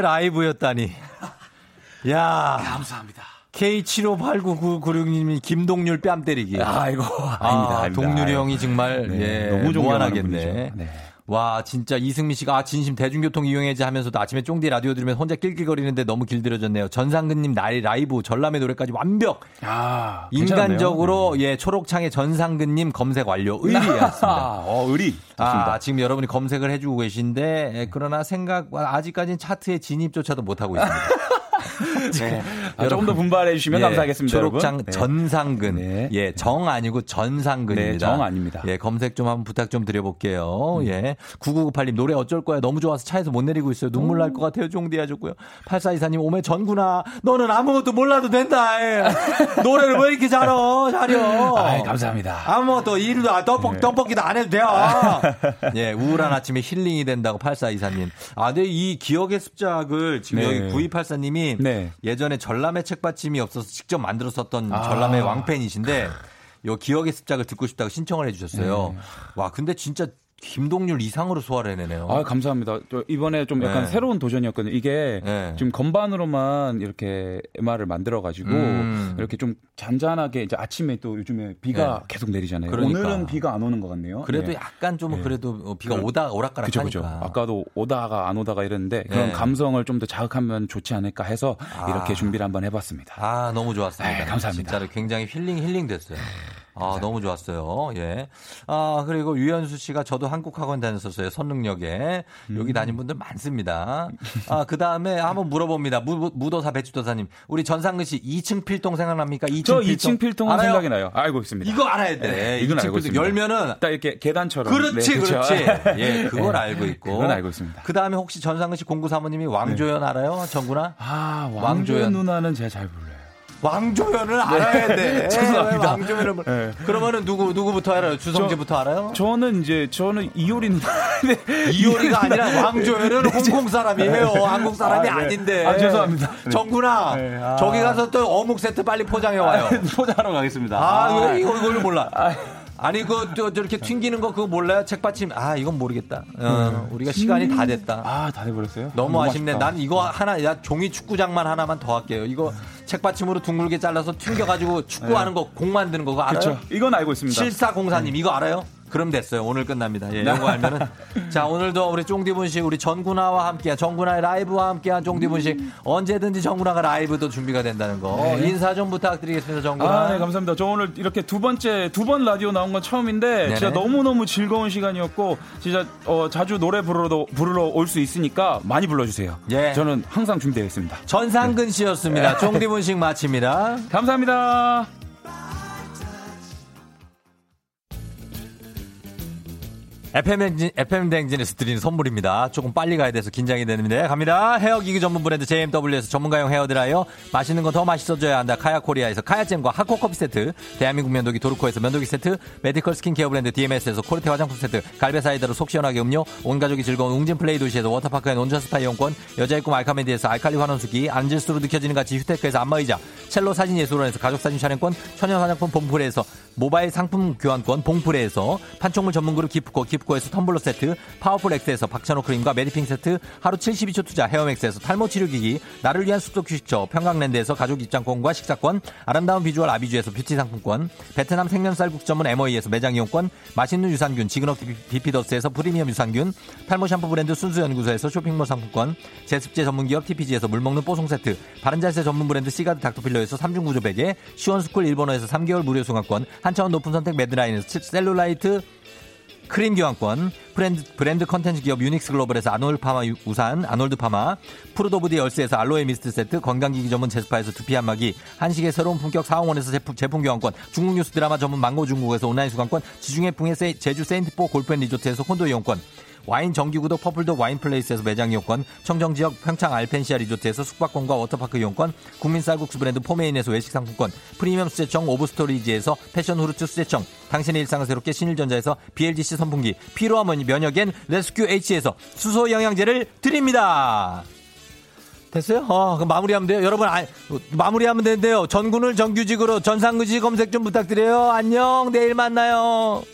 라이브였다니. 야. 감사합니다. K758996님이 김동률 뺨 때리기. 아, 아닙니다, 아닙니다. 동률이 아이고. 형이 정말 네, 예, 너무. 분이죠. 네. 와, 진짜 이승민 씨가 아, 진심 대중교통 이용해야지 하면서도 아침에 쫑디 라디오 들으면 혼자 낄낄거리는데 너무 길들여졌네요. 전상근님 나리 라이브 전람의 노래까지 완벽. 아, 인간적으로 예 초록창의 전상근님 검색 완료 의리였습니다. 어, 의리. 좋습니다. 아, 지금 여러분이 검색을 해주고 계신데 예, 그러나 생각 아직까지는 차트에 진입조차도 못하고 있습니다. 네. 아, 조금 더 분발해 주시면 예, 감사하겠습니다. 초록창 여러분. 네. 전상근. 예, 정 아니고 전상근입니다. 네, 정 아닙니다. 예, 검색 좀 한번 부탁 좀 드려볼게요. 예. 9998님, 노래 어쩔 거야. 너무 좋아서 차에서 못 내리고 있어요. 눈물 날 것 같아요. 종디 하셨고요. 8424님, 오메 전구나. 너는 아무것도 몰라도 된다. 예. 노래를 왜 이렇게 잘어? 잘여. 아이, 감사합니다. 아무것도 일도, 아, 떡볶, 네. 떡볶이도 안 해도 돼요. 예, 우울한 아침에 힐링이 된다고 8424님. 아, 근데 이 기억의 습작을 지금 네. 여기 9284님이 예전에 전람회 책받침이 없어서 직접 만들어 썼던 아. 전람회 왕팬이신데 요 기억의 습작을 듣고 싶다고 신청을 해주셨어요. 네. 와, 근데 진짜 김동률 이상으로 소화를 해내네요. 아, 감사합니다. 저 이번에 좀 약간 네. 새로운 도전이었거든요. 이게 네. 지금 건반으로만 이렇게 MR을 만들어가지고 음. 이렇게 좀 잔잔하게 이제 아침에 또 요즘에 비가 네. 계속 내리잖아요. 그러니까. 오늘은 비가 안 오는 것 같네요. 그래도 네. 약간 좀 그래도 어, 비가 그럼- 오다 오락가락 그죠. 그죠. 아까도 오다가 안 오다가 이랬는데 그런 네. 감성을 좀 더 자극하면 좋지 않을까 해서 아. 이렇게 준비를 한번 해봤습니다. 아, 너무 좋았습니다. 네, 감사합니다. 진짜로 굉장히 힐링, 힐링 됐어요. 아, 너무 좋았어요. 예. 아, 그리고 유현수 씨가 저도 한국 학원 다녔었어요. 선릉역에. 음. 여기 다닌 분들 많습니다. 아, 그 다음에 한번 물어봅니다. 무, 무도사 배추도사님. 우리 전상근 씨 2층 필동 생각납니까? 2층 저 필동. 2층 필통은 알아요? 생각이 나요. 알고 있습니다. 이거 알아야 돼. 네, 이건 2층 알고 필동 있습니다. 열면은 딱 이렇게 계단처럼. 그렇지, 네, 그쵸. 그렇지. 예, 그걸 네. 알고 있고. 그건 알고 있습니다. 그 다음에 혹시 전상근 씨 공구 사모님이 왕조연 알아요? 정구나? 아, 왕조연 누나는 제가 잘 몰라요. 왕조연을 알아야 돼. 죄송합니다. 왕조연을 몰- 네. 그러면은 누구 누구부터 알아요? 주성재부터 알아요? 저는 이제 저는 이효리 누나. 네. 이효리가 아니라 왕조연은 홍콩 사람이에요. 한국 사람이 아, 네. 아닌데. 아, 죄송합니다. 네. 정구나. 네, 아. 저기 가서 또 어묵 세트 빨리 포장해 와요. 포장하러 가겠습니다. 아, 왜 이거 이걸 몰라? 아니 그저 저렇게 튕기는 거 그거 몰라요? 책받침. 아, 이건 모르겠다. 어, 우리가 시간이 다 됐다. 아, 다 돼버렸어요? 너무 아쉽네. 아쉽다. 난 이거 하나, 야, 종이 축구장만 하나만 더 할게요. 이거 책받침으로 둥글게 잘라서 튕겨가지고 축구하는 거, 공 만드는 거, 그거 알아요? 그렇죠. 이건 알고 있습니다. 7404님, 이거 알아요? 그럼 됐어요. 오늘 끝납니다. 예, 이거 알면은. 자, 오늘도 우리 쫑디분식, 우리 전구나와 함께한, 전구나의 라이브와 함께한 쫑디분식, 언제든지 전구나가 라이브도 준비가 된다는 거. 네. 인사 좀 부탁드리겠습니다, 전구나. 아, 네, 감사합니다. 저 오늘 이렇게 두 번째, 두 번 라디오 나온 건 처음인데, 진짜 네네. 너무너무 즐거운 시간이었고, 진짜, 어, 자주 노래 부르러, 부르러 올 수 있으니까 많이 불러주세요. 예. 저는 항상 준비되어 있습니다. 전상근 씨였습니다. 쫑디분식 마칩니다. 감사합니다. FM 대행진, FM 대행진에서 드리는 선물입니다. 조금 빨리 가야 돼서 긴장이 되는데. 갑니다. 헤어 기기 전문 브랜드 JMW에서 전문가용 헤어 드라이어. 맛있는 건 더 맛있어져야 한다. 카야 코리아에서 카야잼과 하코 커피 세트. 대한민국 면도기 도르코에서 면도기 세트. 메디컬 스킨케어 브랜드 DMS에서 코르테 화장품 세트. 갈배 사이다로 속 시원하게 음료. 온 가족이 즐거운 웅진 플레이 도시에서 워터파크 and 온천 스파 이용권. 여자의 꿈 알카메디에서 알칼리 환원수기. 앉을수록 느껴지는 가치 휴테크에서 안마의자. 첼로 사진 예술원에서 가족 사진 촬영권. 천연 화장품 봄풀에서 모바일 상품 교환권 봉프레에서. 판촉물 전문 그룹 기프코 기프 코에서 텀블러 세트 파워풀 엑스에서 박찬호 크림과 메디핑 세트 하루 72초 투자 헤어맥스에서 탈모 치료기기 나를 위한 숲속 휴식처 평강랜드에서 가족 입장권과 식사권 아름다운 비주얼 아비주에서 뷰티 상품권 베트남 생면 쌀국 전문 MOE에서 매장 이용권 맛있는 유산균 지그넉 비피더스에서 프리미엄 유산균 탈모 샴푸 브랜드 순수연구소에서 쇼핑몰 상품권 제습제 전문기업 TPG에서 물먹는 뽀송 세트 바른자세 전문 브랜드 시가드 닥터필러에서 3중 구조 베개 시원스쿨 일본어에서 3개월 무료 수강권 한차원 높은 선택 매드라인에서 셀룰라이트 크림 교환권, 브랜드, 브랜드 컨텐츠 기업 유닉스 글로벌에서 아놀드 파마 유- 우산, 아놀드 파마, 푸르도브디 열쇠에서 알로에 미스트 세트, 건강기기 전문 제스파에서 두피 안마기, 한식의 새로운 품격 사홍원에서 제품, 제품 교환권, 중국 뉴스 드라마 전문 망고 중국에서 온라인 수강권, 지중해 풍의 세- 제주 세인트포 골프앤 리조트에서 콘도 이용권, 와인 정기구독 퍼플도 와인플레이스에서 매장 이용권, 청정지역 평창 알펜시아 리조트에서 숙박권과 워터파크 이용권, 국민 쌀국수 브랜드 포메인에서 외식 상품권, 프리미엄 수제청 오브스토리지에서 패션 후르츠 수제청, 당신의 일상을 새롭게 신일전자에서 BLDC 선풍기, 피로하모니 면역엔 레스큐 H에서 수소 영양제를 드립니다. 됐어요? 어, 그럼 마무리하면 돼요. 여러분, 아, 마무리하면 되는데요. 전군을 정규직으로 전상규직 검색 좀 부탁드려요. 안녕, 내일 만나요.